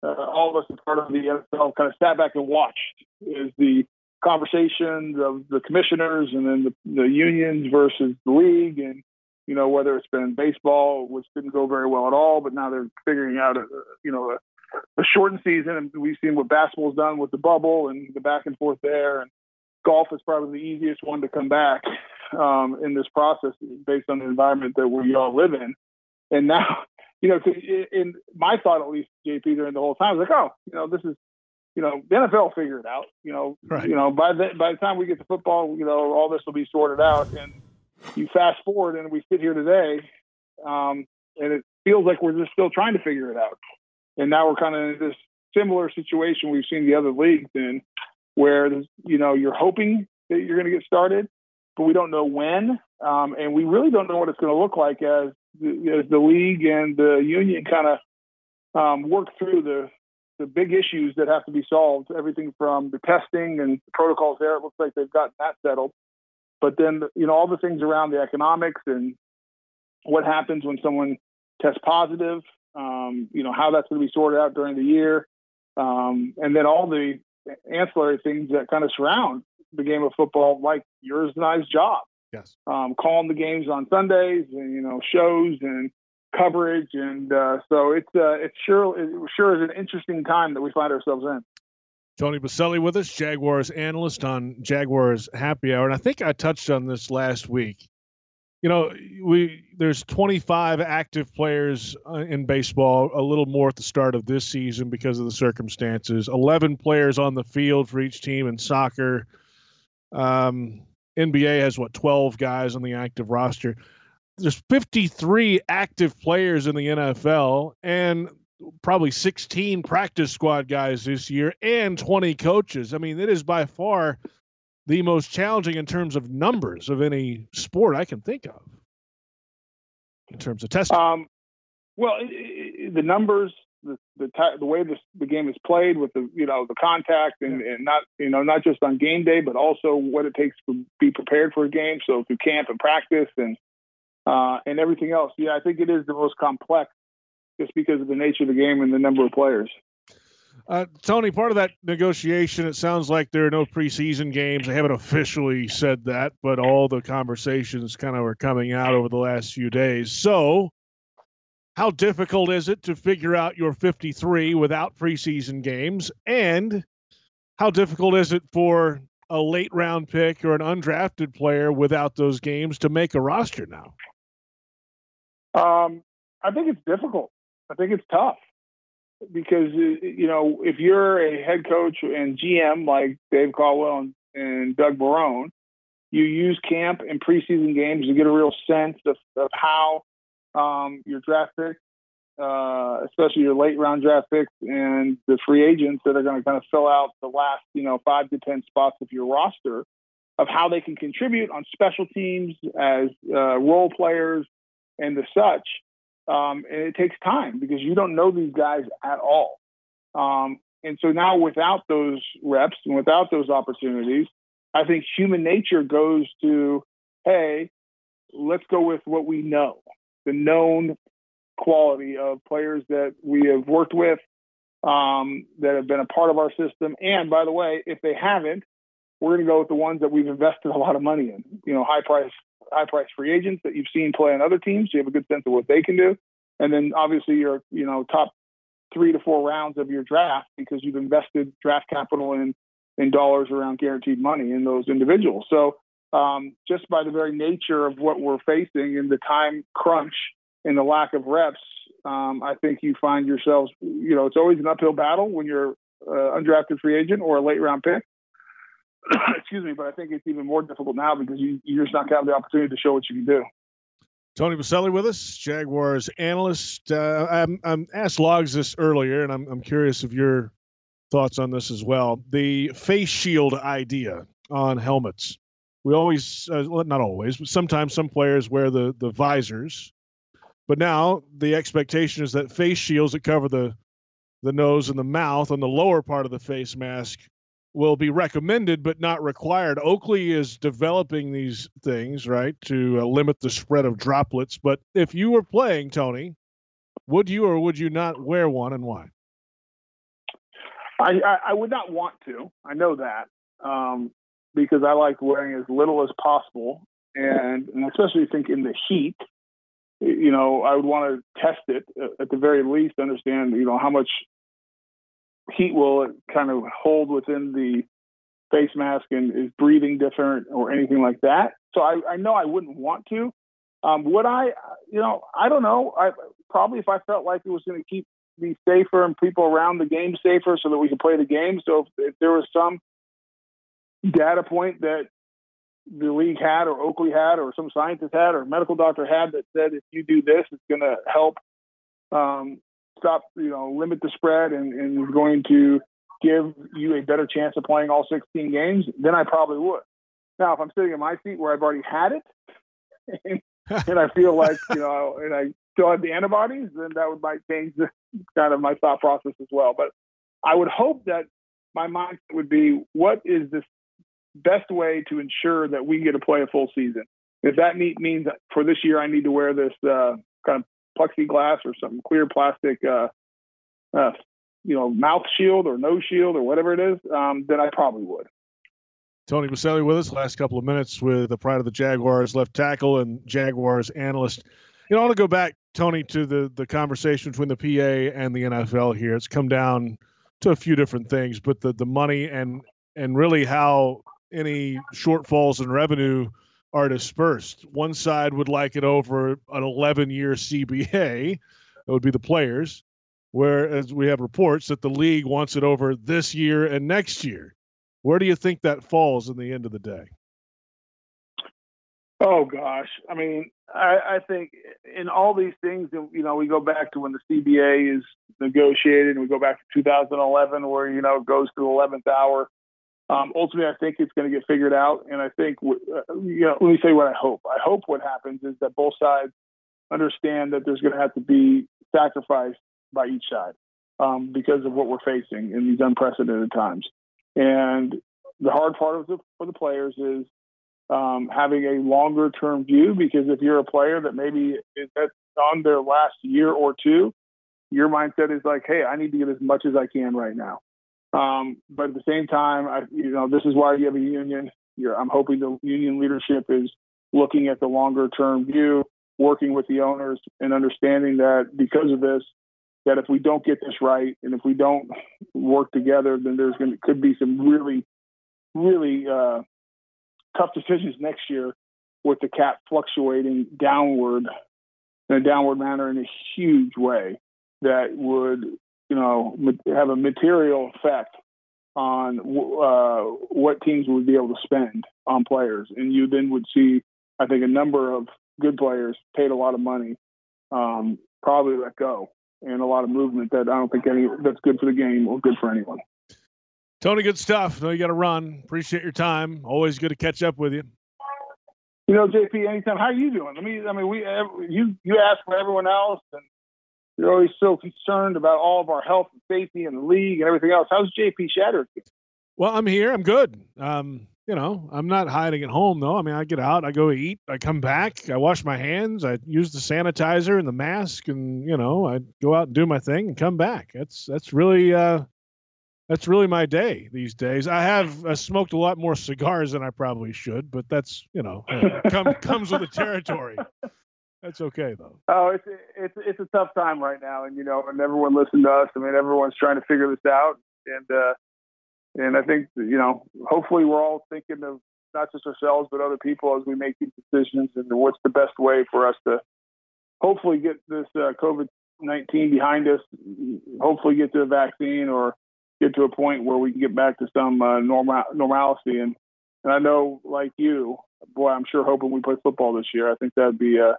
Speaker 18: uh, all of us as part of the NFL kind of sat back and watched as the conversations of the commissioners and then the, the unions versus the league, and you know whether it's been baseball, which didn't go very well at all, but now they're figuring out a you know a, a shortened season, and we've seen what basketball's done with the bubble and the back and forth there, and golf is probably the easiest one to come back um, in this process based on the environment that we all live in. And now, (laughs) you know, in my thought at least, JP, during the whole time, like, oh, you know, this is, you know, the NFL figure it out. You know, right. you know, by the by the time we get to football, you know, all this will be sorted out. And you fast forward, and we sit here today, um, and it feels like we're just still trying to figure it out. And now we're kind of in this similar situation we've seen the other leagues in, where you know you're hoping that you're going to get started, but we don't know when, um, and we really don't know what it's going to look like as the, as the league and the union kind of um, work through the the big issues that have to be solved. Everything from the testing and the protocols there, it looks like they've gotten that settled. But then, you know, all the things around the economics and what happens when someone tests positive, um, you know, how that's going to be sorted out during the year. Um, and then all the ancillary things that kind of surround the game of football, like yours and I's job.
Speaker 2: Yes.
Speaker 18: Um, calling the games on Sundays and you know shows and coverage, and uh, so it's uh, it's sure it sure is an interesting time that we find ourselves in.
Speaker 2: Tony Boselli with us, Jaguars analyst on Jaguars Happy Hour, and I think I touched on this last week. You know, we there's 25 active players uh, in baseball, a little more at the start of this season because of the circumstances. 11 players on the field for each team in soccer. Um, NBA has what 12 guys on the active roster. There's 53 active players in the NFL and probably 16 practice squad guys this year and 20 coaches. I mean, it is by far the most challenging in terms of numbers of any sport I can think of in terms of testing.
Speaker 18: Um, well, the numbers the the, the way this, the game is played with the you know the contact and, and not you know not just on game day but also what it takes to be prepared for a game so through camp and practice and uh, and everything else yeah I think it is the most complex just because of the nature of the game and the number of players.
Speaker 2: Uh, Tony, part of that negotiation, it sounds like there are no preseason games. They haven't officially said that, but all the conversations kind of are coming out over the last few days. So, how difficult is it to figure out your 53 without preseason games? And how difficult is it for a late round pick or an undrafted player without those games to make a roster now?
Speaker 18: Um, I think it's difficult. I think it's tough because you know if you're a head coach and GM like Dave Caldwell and, and Doug Marrone, you use camp and preseason games to get a real sense of, of how um, your draft picks, uh, especially your late round draft picks and the free agents that are going to kind of fill out the last, you know, five to 10 spots of your roster of how they can contribute on special teams as uh, role players and the such. Um, and it takes time because you don't know these guys at all. Um, and so now without those reps and without those opportunities, I think human nature goes to, hey, let's go with what we know the known quality of players that we have worked with, um, that have been a part of our system. And by the way, if they haven't, we're going to go with the ones that we've invested a lot of money in, you know, high price high price free agents that you've seen play on other teams. So you have a good sense of what they can do. And then obviously your, you know, top three to four rounds of your draft because you've invested draft capital in, in dollars around guaranteed money in those individuals. So um, just by the very nature of what we're facing and the time crunch and the lack of reps, um, I think you find yourselves, you know, it's always an uphill battle when you're uh, undrafted free agent or a late round pick. (clears throat) Excuse me, but I think it's even more difficult now because you, you just not have the opportunity to show what you can do.
Speaker 2: Tony Boselli with us, Jaguars analyst. Uh, I'm, I'm asked Logs this earlier, and I'm, I'm curious of your thoughts on this as well. The face shield idea on helmets. We always, uh, not always, but sometimes some players wear the, the visors. But now the expectation is that face shields that cover the the nose and the mouth on the lower part of the face mask will be recommended but not required. Oakley is developing these things, right, to uh, limit the spread of droplets. But if you were playing, Tony, would you or would you not wear one and why?
Speaker 18: I, I, I would not want to. I know that um, because I like wearing as little as possible. And, and especially think in the heat, you know, I would want to test it uh, at the very least, understand, you know, how much heat will it kind of hold within the face mask and is breathing different or anything like that. So I, I know I wouldn't want to. Um, would I? You know, I don't know. I probably if I felt like it was going to keep me safer and people around the game safer, so that we could play the game. So if, if there was some data point that the league had or Oakley had or some scientist had or medical doctor had that said if you do this, it's going to help um, stop, you know, limit the spread and, and is going to give you a better chance of playing all 16 games, then I probably would. Now, if I'm sitting in my seat where I've already had it and, (laughs) and I feel like, you know, and I still have the antibodies, then that would might change the, kind of my thought process as well. But I would hope that my mindset would be what is the best way to ensure that we get to play a full season? If that means for this year I need to wear this uh, kind of plexiglass or some clear plastic, uh, uh, you know, mouth shield or nose shield or whatever it is, um, then I probably would.
Speaker 2: Tony Boselli with us last couple of minutes with the pride of the Jaguars left tackle and Jaguars analyst. You know, I want to go back, Tony, to the the conversation between the PA and the NFL here. It's come down to a few different things, but the the money and and really how any shortfalls in revenue are dispersed. One side would like it over an 11 year CBA, that would be the players, whereas we have reports that the league wants it over this year and next year. Where do you think that falls in the end of the day?
Speaker 18: Oh gosh, I mean, I, I think in all these things, you know, we go back to when the CBA is negotiated, and we go back to 2011, where you know it goes to the 11th hour. Um, ultimately, I think it's going to get figured out. And I think, uh, you know, let me say what I hope. I hope what happens is that both sides understand that there's going to have to be sacrifice by each side um, because of what we're facing in these unprecedented times. And the hard part of the, for the players is um, having a longer term view because if you're a player that maybe is on their last year or two, your mindset is like, hey, I need to get as much as I can right now. Um, but at the same time, I, you know, this is why you have a union. You're, I'm hoping the union leadership is looking at the longer term view, working with the owners, and understanding that because of this, that if we don't get this right and if we don't work together, then there's going to could be some really, really uh, tough decisions next year with the cap fluctuating downward in a downward manner in a huge way that would you know, have a material effect on uh, what teams would be able to spend on players, and you then would see, I think, a number of good players paid a lot of money, um, probably let go, and a lot of movement that I don't think any that's good for the game or good for anyone.
Speaker 2: Tony, good stuff. No, you got to run. Appreciate your time. Always good to catch up with you.
Speaker 18: You know, JP, anytime. How are you doing? I mean, I mean, we you you ask for everyone else, and you're always so concerned about all of our health and safety and the league and everything else. How's JP Shadrick?
Speaker 2: Well, I'm here. I'm good. Um, you know, I'm not hiding at home though. I mean, I get out, I go eat, I come back, I wash my hands, I use the sanitizer and the mask, and you know, I go out and do my thing and come back. That's that's really uh, that's really my day these days. I have uh, smoked a lot more cigars than I probably should, but that's you know (laughs) come, comes with the territory. That's okay though.
Speaker 18: Oh, it's it's it's a tough time right now, and you know, and everyone listen to us. I mean, everyone's trying to figure this out, and uh, and I think you know, hopefully, we're all thinking of not just ourselves but other people as we make these decisions, and what's the best way for us to hopefully get this uh, COVID nineteen behind us. Hopefully, get to a vaccine or get to a point where we can get back to some uh, normal normalcy. And and I know, like you, boy, I'm sure hoping we play football this year. I think that'd be uh,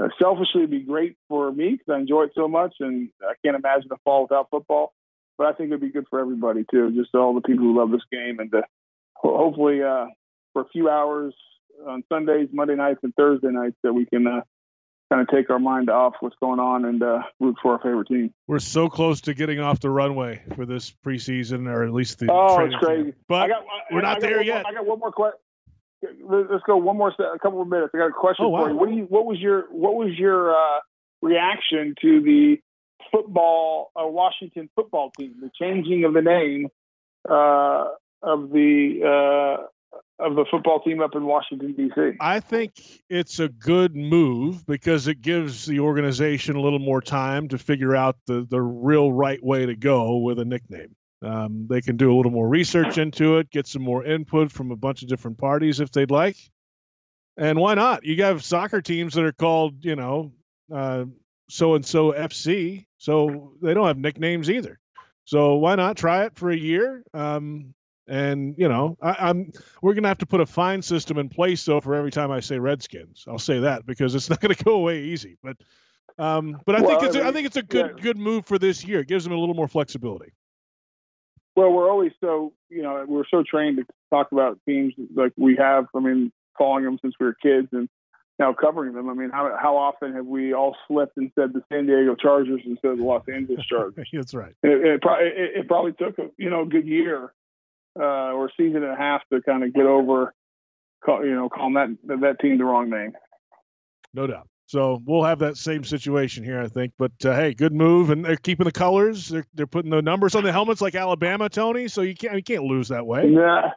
Speaker 18: uh, selfishly it'd be great for me because I enjoy it so much, and I can't imagine a fall without football. But I think it'd be good for everybody too, just all the people who love this game, and to hopefully uh, for a few hours on Sundays, Monday nights, and Thursday nights that we can uh, kind of take our mind off what's going on and uh, root for our favorite team.
Speaker 2: We're so close to getting off the runway for this preseason, or at least the.
Speaker 18: Oh, it's crazy!
Speaker 2: But
Speaker 18: got,
Speaker 2: we're not there yet.
Speaker 18: More, I got one more question. Let's go one more, a couple of minutes. I got a question
Speaker 2: oh, wow.
Speaker 18: for you. What do you? What was your? What was your uh, reaction to the football uh, Washington football team, the changing of the name uh, of the uh, of the football team up in Washington D.C.
Speaker 2: I think it's a good move because it gives the organization a little more time to figure out the the real right way to go with a nickname. Um, they can do a little more research into it, get some more input from a bunch of different parties if they'd like. And why not? You have soccer teams that are called, you know, so and so FC, so they don't have nicknames either. So why not try it for a year? Um, and you know, I, am we're gonna have to put a fine system in place though for every time I say Redskins. I'll say that because it's (laughs) not gonna go away easy. But um, but I well, think it's I, mean, a, I think it's a good yeah. good move for this year. It gives them a little more flexibility.
Speaker 18: Well, we're always so you know we're so trained to talk about teams like we have. I mean, following them since we were kids and now covering them. I mean, how how often have we all slipped and said the San Diego Chargers instead of the Los Angeles (laughs) Chargers?
Speaker 2: That's right.
Speaker 18: It, it, it, it probably took a you know a good year uh, or season and a half to kind of get over, call, you know, calling that that team the wrong name.
Speaker 2: No doubt. So we'll have that same situation here, I think. But uh, hey, good move, and they're keeping the colors. They're they're putting the numbers on the helmets like Alabama, Tony. So you can't you can't lose that way.
Speaker 18: Yeah,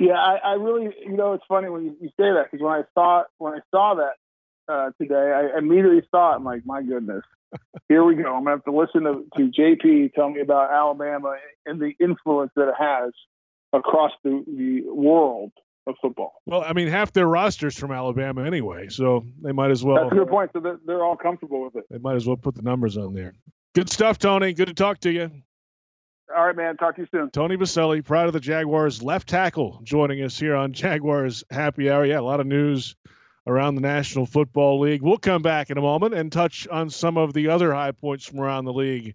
Speaker 18: yeah. I, I really, you know, it's funny when you, you say that because when I saw when I saw that uh, today, I immediately saw it. I'm like, my goodness, here we go. I'm gonna have to listen to, to JP tell me about Alabama and the influence that it has across the, the world of football.
Speaker 2: Well, I mean, half their rosters from Alabama anyway, so they might as well.
Speaker 18: That's a good point. So they're, they're all comfortable with it.
Speaker 2: They might as well put the numbers on there. Good stuff, Tony. Good to talk to you.
Speaker 18: All right, man. Talk to you soon.
Speaker 2: Tony Boselli, proud of the Jaguars left tackle, joining us here on Jaguars Happy Hour. Yeah, a lot of news around the National Football League. We'll come back in a moment and touch on some of the other high points from around the league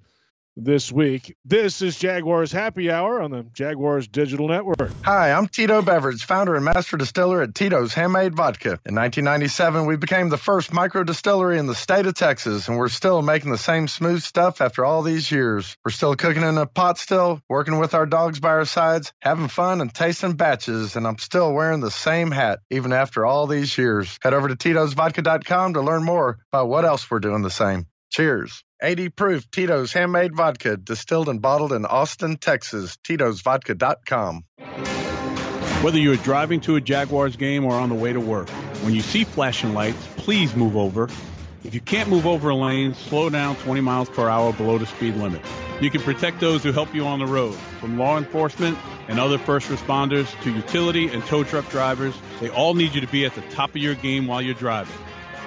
Speaker 2: this week. This is Jaguars Happy Hour on the Jaguars Digital Network.
Speaker 4: Hi, I'm Tito Beveridge, founder and master distiller at Tito's Handmade Vodka. In 1997, we became the first micro distillery in the state of Texas, and we're still making the same smooth stuff after all these years. We're still cooking in a pot still, working with our dogs by our sides, having fun and tasting batches, and I'm still wearing the same hat even after all these years. Head over to titosvodka.com to learn more about what else we're doing the same. Cheers. 80 proof Tito's handmade vodka, distilled and bottled in Austin, Texas. Tito'sVodka.com.
Speaker 15: Whether you're driving to a Jaguars game or on the way to work, when you see flashing lights, please move over. If you can't move over a lane, slow down 20 miles per hour below the speed limit. You can protect those who help you on the road, from law enforcement and other first responders to utility and tow truck drivers. They all need you to be at the top of your game while you're driving.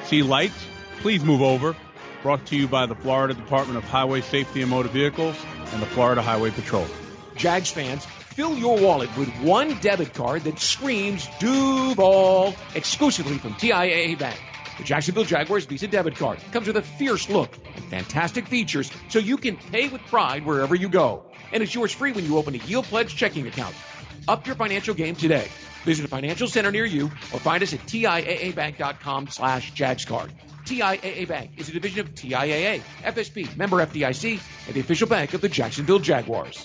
Speaker 15: See lights? Please move over. Brought to you by the Florida Department of Highway Safety and Motor Vehicles and the Florida Highway Patrol.
Speaker 1: Jags fans, fill your wallet with one debit card that screams Duval exclusively from TIAA Bank. The Jacksonville Jaguars Visa debit card comes with a fierce look and fantastic features so you can pay with pride wherever you go. And it's yours free when you open a Yield Pledge checking account. Up your financial game today. Visit a financial center near you or find us at TIAABank.com slash JagsCard. TIAA Bank is a division of TIAA, FSB, member FDIC, and the official bank of the Jacksonville Jaguars.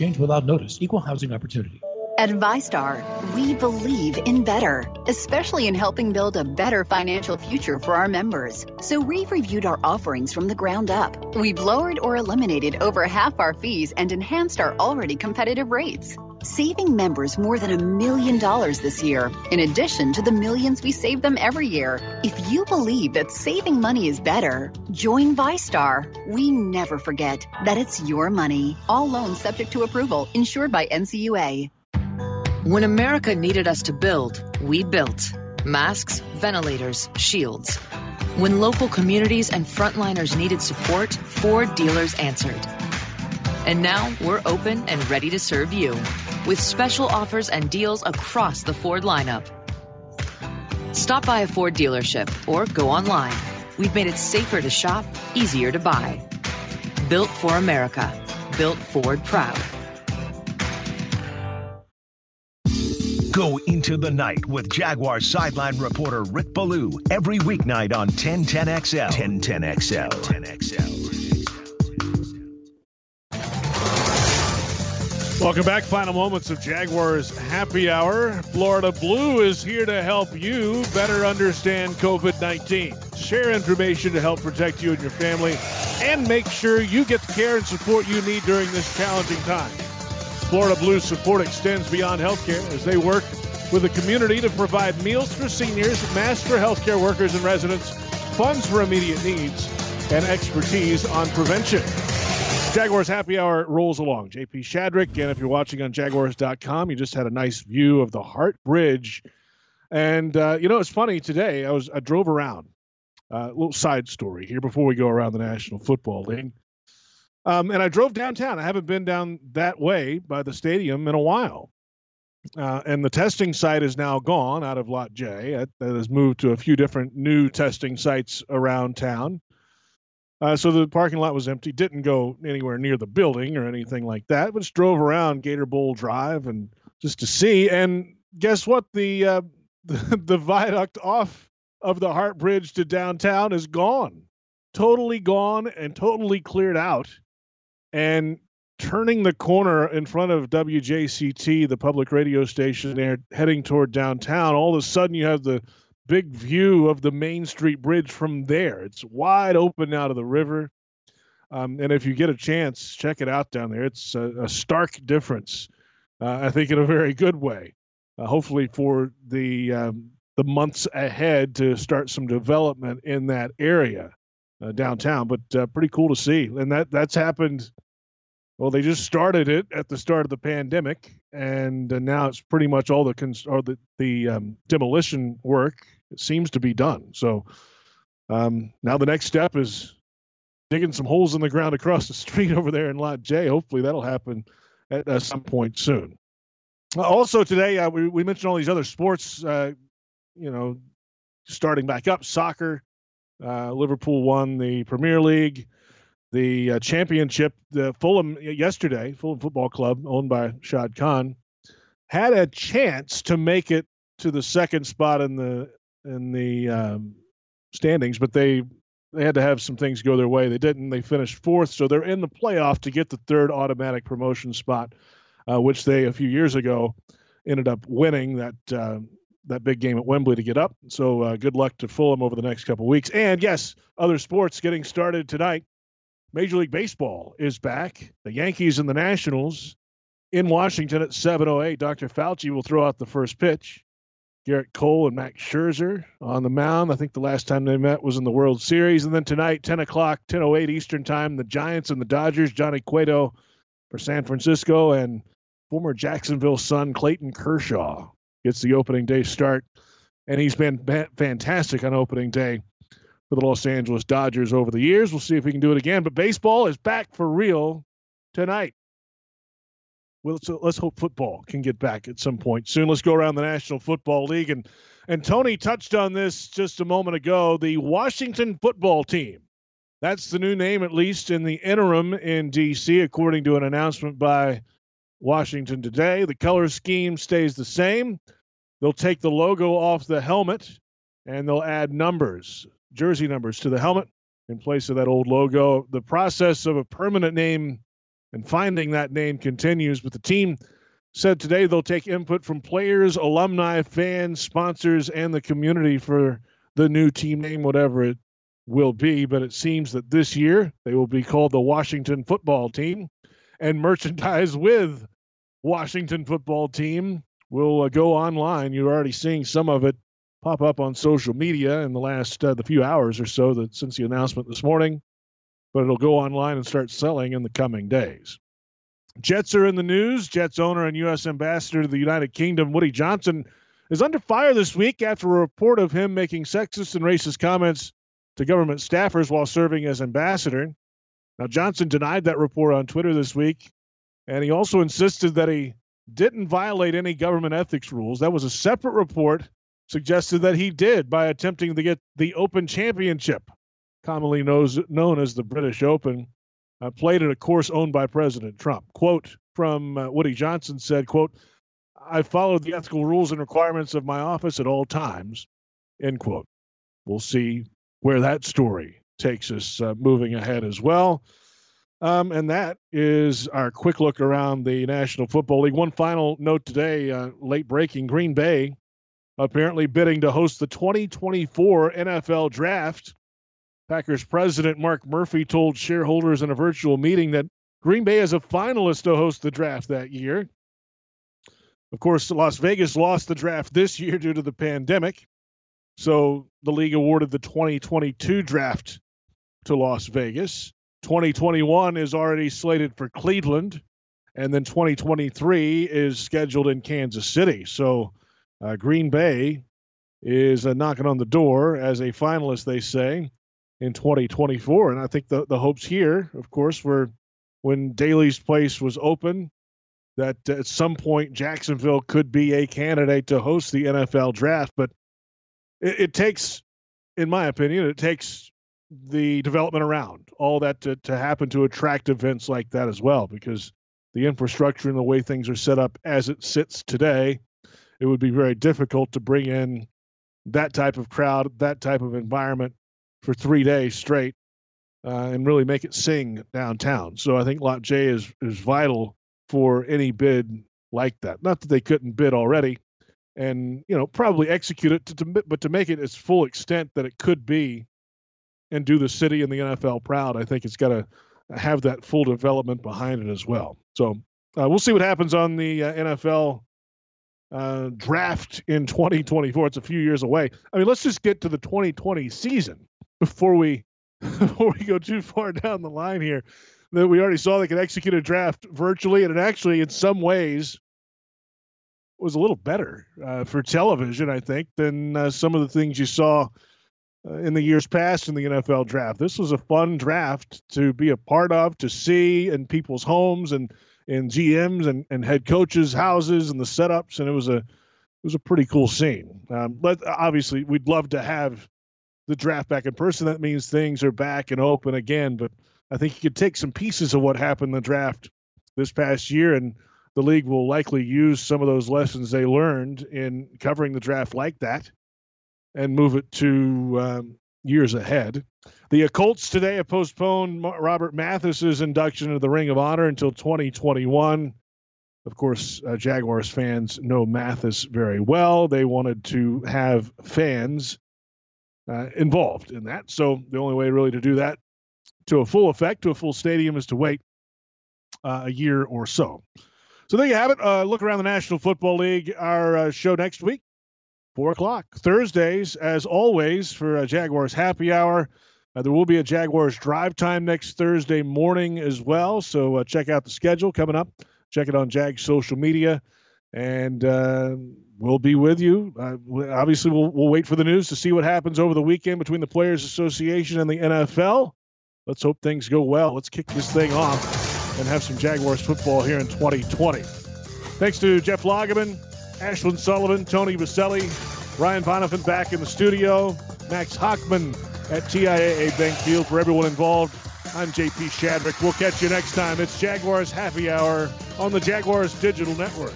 Speaker 16: change without notice. Equal housing opportunity.
Speaker 19: At VyStar, we believe in better, especially in helping build a better financial future for our members. So we've reviewed our offerings from the ground up. We've lowered or eliminated over half our fees and enhanced our already competitive rates saving members more than a million dollars this year, in addition to the millions we save them every year. If you believe that saving money is better, join VyStar. We never forget that it's your money. All loans subject to approval, insured by NCUA.
Speaker 14: When America needed us to build, we built. Masks, ventilators, shields. When local communities and frontliners needed support, Ford dealers answered. And now we're open and ready to serve you with special offers and deals across the Ford lineup. Stop by a Ford dealership or go online. We've made it safer to shop, easier to buy. Built for America. Built Ford proud.
Speaker 8: Go into the night with Jaguar sideline reporter Rick Ballou every weeknight on 1010XL. 1010XL. 1010XL.
Speaker 2: Welcome back. Final moments of Jaguars Happy Hour. Florida Blue is here to help you better understand COVID 19. Share information to help protect you and your family, and make sure you get the care and support you need during this challenging time. Florida Blue's support extends beyond healthcare as they work with the community to provide meals for seniors, masks for healthcare workers and residents, funds for immediate needs, and expertise on prevention. Jaguars Happy Hour rolls along. JP Shadrick, and if you're watching on Jaguars.com, you just had a nice view of the Hart Bridge. And uh, you know, it's funny today. I was I drove around. A uh, little side story here before we go around the National Football League. Um, and I drove downtown. I haven't been down that way by the stadium in a while. Uh, and the testing site is now gone out of Lot J. That has moved to a few different new testing sites around town. Uh, so the parking lot was empty. Didn't go anywhere near the building or anything like that. But just drove around Gator Bowl Drive and just to see. And guess what? The uh, (laughs) the, the viaduct off of the Hart Bridge to downtown is gone, totally gone and totally cleared out. And turning the corner in front of WJCT, the public radio station there, heading toward downtown, all of a sudden you have the big view of the Main Street Bridge from there. It's wide open out of the river. Um, and if you get a chance, check it out down there. It's a, a stark difference, uh, I think, in a very good way. Uh, hopefully, for the um, the months ahead to start some development in that area uh, downtown. But uh, pretty cool to see, and that that's happened well, they just started it at the start of the pandemic, and uh, now it's pretty much all the cons- or the the um, demolition work seems to be done. So um, now the next step is digging some holes in the ground across the (laughs) street over there in Lot J. Hopefully that'll happen at uh, some point soon. Also today, uh, we, we mentioned all these other sports, uh, you know, starting back up. Soccer, uh, Liverpool won the Premier League the uh, championship, the Fulham yesterday, Fulham Football Club, owned by Shad Khan, had a chance to make it to the second spot in the in the um, standings, but they they had to have some things go their way. They didn't. They finished fourth, so they're in the playoff to get the third automatic promotion spot, uh, which they a few years ago ended up winning that uh, that big game at Wembley to get up. So uh, good luck to Fulham over the next couple weeks. And yes, other sports getting started tonight. Major League Baseball is back. The Yankees and the Nationals in Washington at 7:08. Dr. Fauci will throw out the first pitch. Gerrit Cole and Max Scherzer on the mound. I think the last time they met was in the World Series. And then tonight, 10 o'clock, 10:08 Eastern Time, the Giants and the Dodgers. Johnny Cueto for San Francisco and former Jacksonville son Clayton Kershaw gets the opening day start, and he's been fantastic on opening day for the Los Angeles Dodgers over the years. We'll see if we can do it again. But baseball is back for real tonight. Well, let's, let's hope football can get back at some point soon. Let's go around the National Football League and and Tony touched on this just a moment ago. The Washington Football Team. That's the new name, at least in the interim in D.C., according to an announcement by Washington today. The color scheme stays the same. They'll take the logo off the helmet and they'll add numbers, jersey numbers to the helmet in place of that old logo. The process of a permanent name and finding that name continues, but the team said today they'll take input from players, alumni, fans, sponsors, and the community for the new team name, whatever it will be. But it seems that this year they will be called the Washington Football Team, and merchandise (laughs) with Washington Football Team will uh, go online. You're already seeing some of it pop up on social media in the last uh, the few hours or so that since the announcement this morning, but it'll go online and start selling in the coming days. Jets are in the news. Jets owner and U.S. ambassador to the United Kingdom, Woody Johnson, is under fire this week after a report of him making sexist and racist comments to government staffers while serving as ambassador. Now, Johnson denied that report on Twitter this week, and he also insisted that he didn't violate any government ethics rules. That was a separate report suggested that he did by attempting to get the Open Championship, commonly knows, known as the British Open, uh, played at a course owned by President Trump. Quote from uh, Woody Johnson said, quote, I followed the ethical rules and requirements of my office at all times, end quote. We'll see where that story takes us uh, moving ahead as well. Um, and that is our quick look around the National Football League. One final note today, uh, late breaking Green Bay apparently bidding to host the 2024 NFL Draft. Packers president Mark Murphy told shareholders in a virtual meeting that Green Bay is a finalist to host the draft that year. Of course, Las Vegas lost the draft this year due to the pandemic. So the league awarded the 2022 draft to Las Vegas. 2021 is already slated for Cleveland, and then 2023 is scheduled in Kansas City. So uh, Green Bay is uh, knocking on the door as a finalist, they say, in 2024. And I think the, the hopes here, of course, were when Daily's Place was open, that at some point Jacksonville could be a candidate to host the NFL draft. But it, it takes, in my opinion, it takes the development around all that to, to happen to attract events like that as well, because the infrastructure and the way things are set up as it sits today it would be very difficult to bring in that type of crowd, that type of environment for three days straight, uh, and really make it sing downtown. So I think Lot J is is vital for any bid like that. Not that they couldn't bid already, and you know probably execute it, to, to, but to make it its full extent that it could be, and do the city and the NFL proud. I think it's got to have that full development behind it as well. So uh, we'll see what happens on the uh, NFL uh, draft in 2024. It's a few years away. I mean, let's just get to the 2020 season before we (laughs) before we go too far down the line here. That we already saw they could execute a draft virtually, and it actually, in some ways, was a little better uh, for television, I think, than uh, some of the things you saw uh, in the years past in the NFL draft. This was a fun draft to be a part of, to see in people's homes and in GMs and, and head coaches' houses and the setups, and it was a it was a pretty cool scene. Um, but obviously, we'd love to have the draft back in person. That means things are back and open again. But I think you could take some pieces of what happened in the draft this past year, and the league will likely use some of those lessons they learned in covering the draft like that, and move it to um, years ahead. The Colts today have postponed Robert Mathis's induction into the Ring of Honor until 2021. Of course, uh, Jaguars fans know Mathis very well. They wanted to have fans uh, involved in that. So the only way really to do that to a full effect, to a full stadium, is to wait uh, a year or so. So there you have it. Uh, look around the National Football League. Our uh, show next week four o'clock Thursdays, as always, for Jaguars happy hour. Uh, there will be a Jaguars drive time next Thursday morning as well. So uh, check out the schedule coming up. Check it on Jag social media, and uh, we'll be with you. Uh, obviously, we'll, we'll wait for the news to see what happens over the weekend between the Players Association and the NFL. Let's hope things go well. Let's kick this thing off and have some Jaguars football here in 2020. Thanks to Jeff Lageman, Ashlyn Sullivan, Tony Boselli, Ryan Bonifant back in the studio, Max Hockman at TIAA Bank Field for everyone involved. I'm JP Shadrick. We'll catch you next time. It's Jaguars Happy Hour on the Jaguars Digital Network.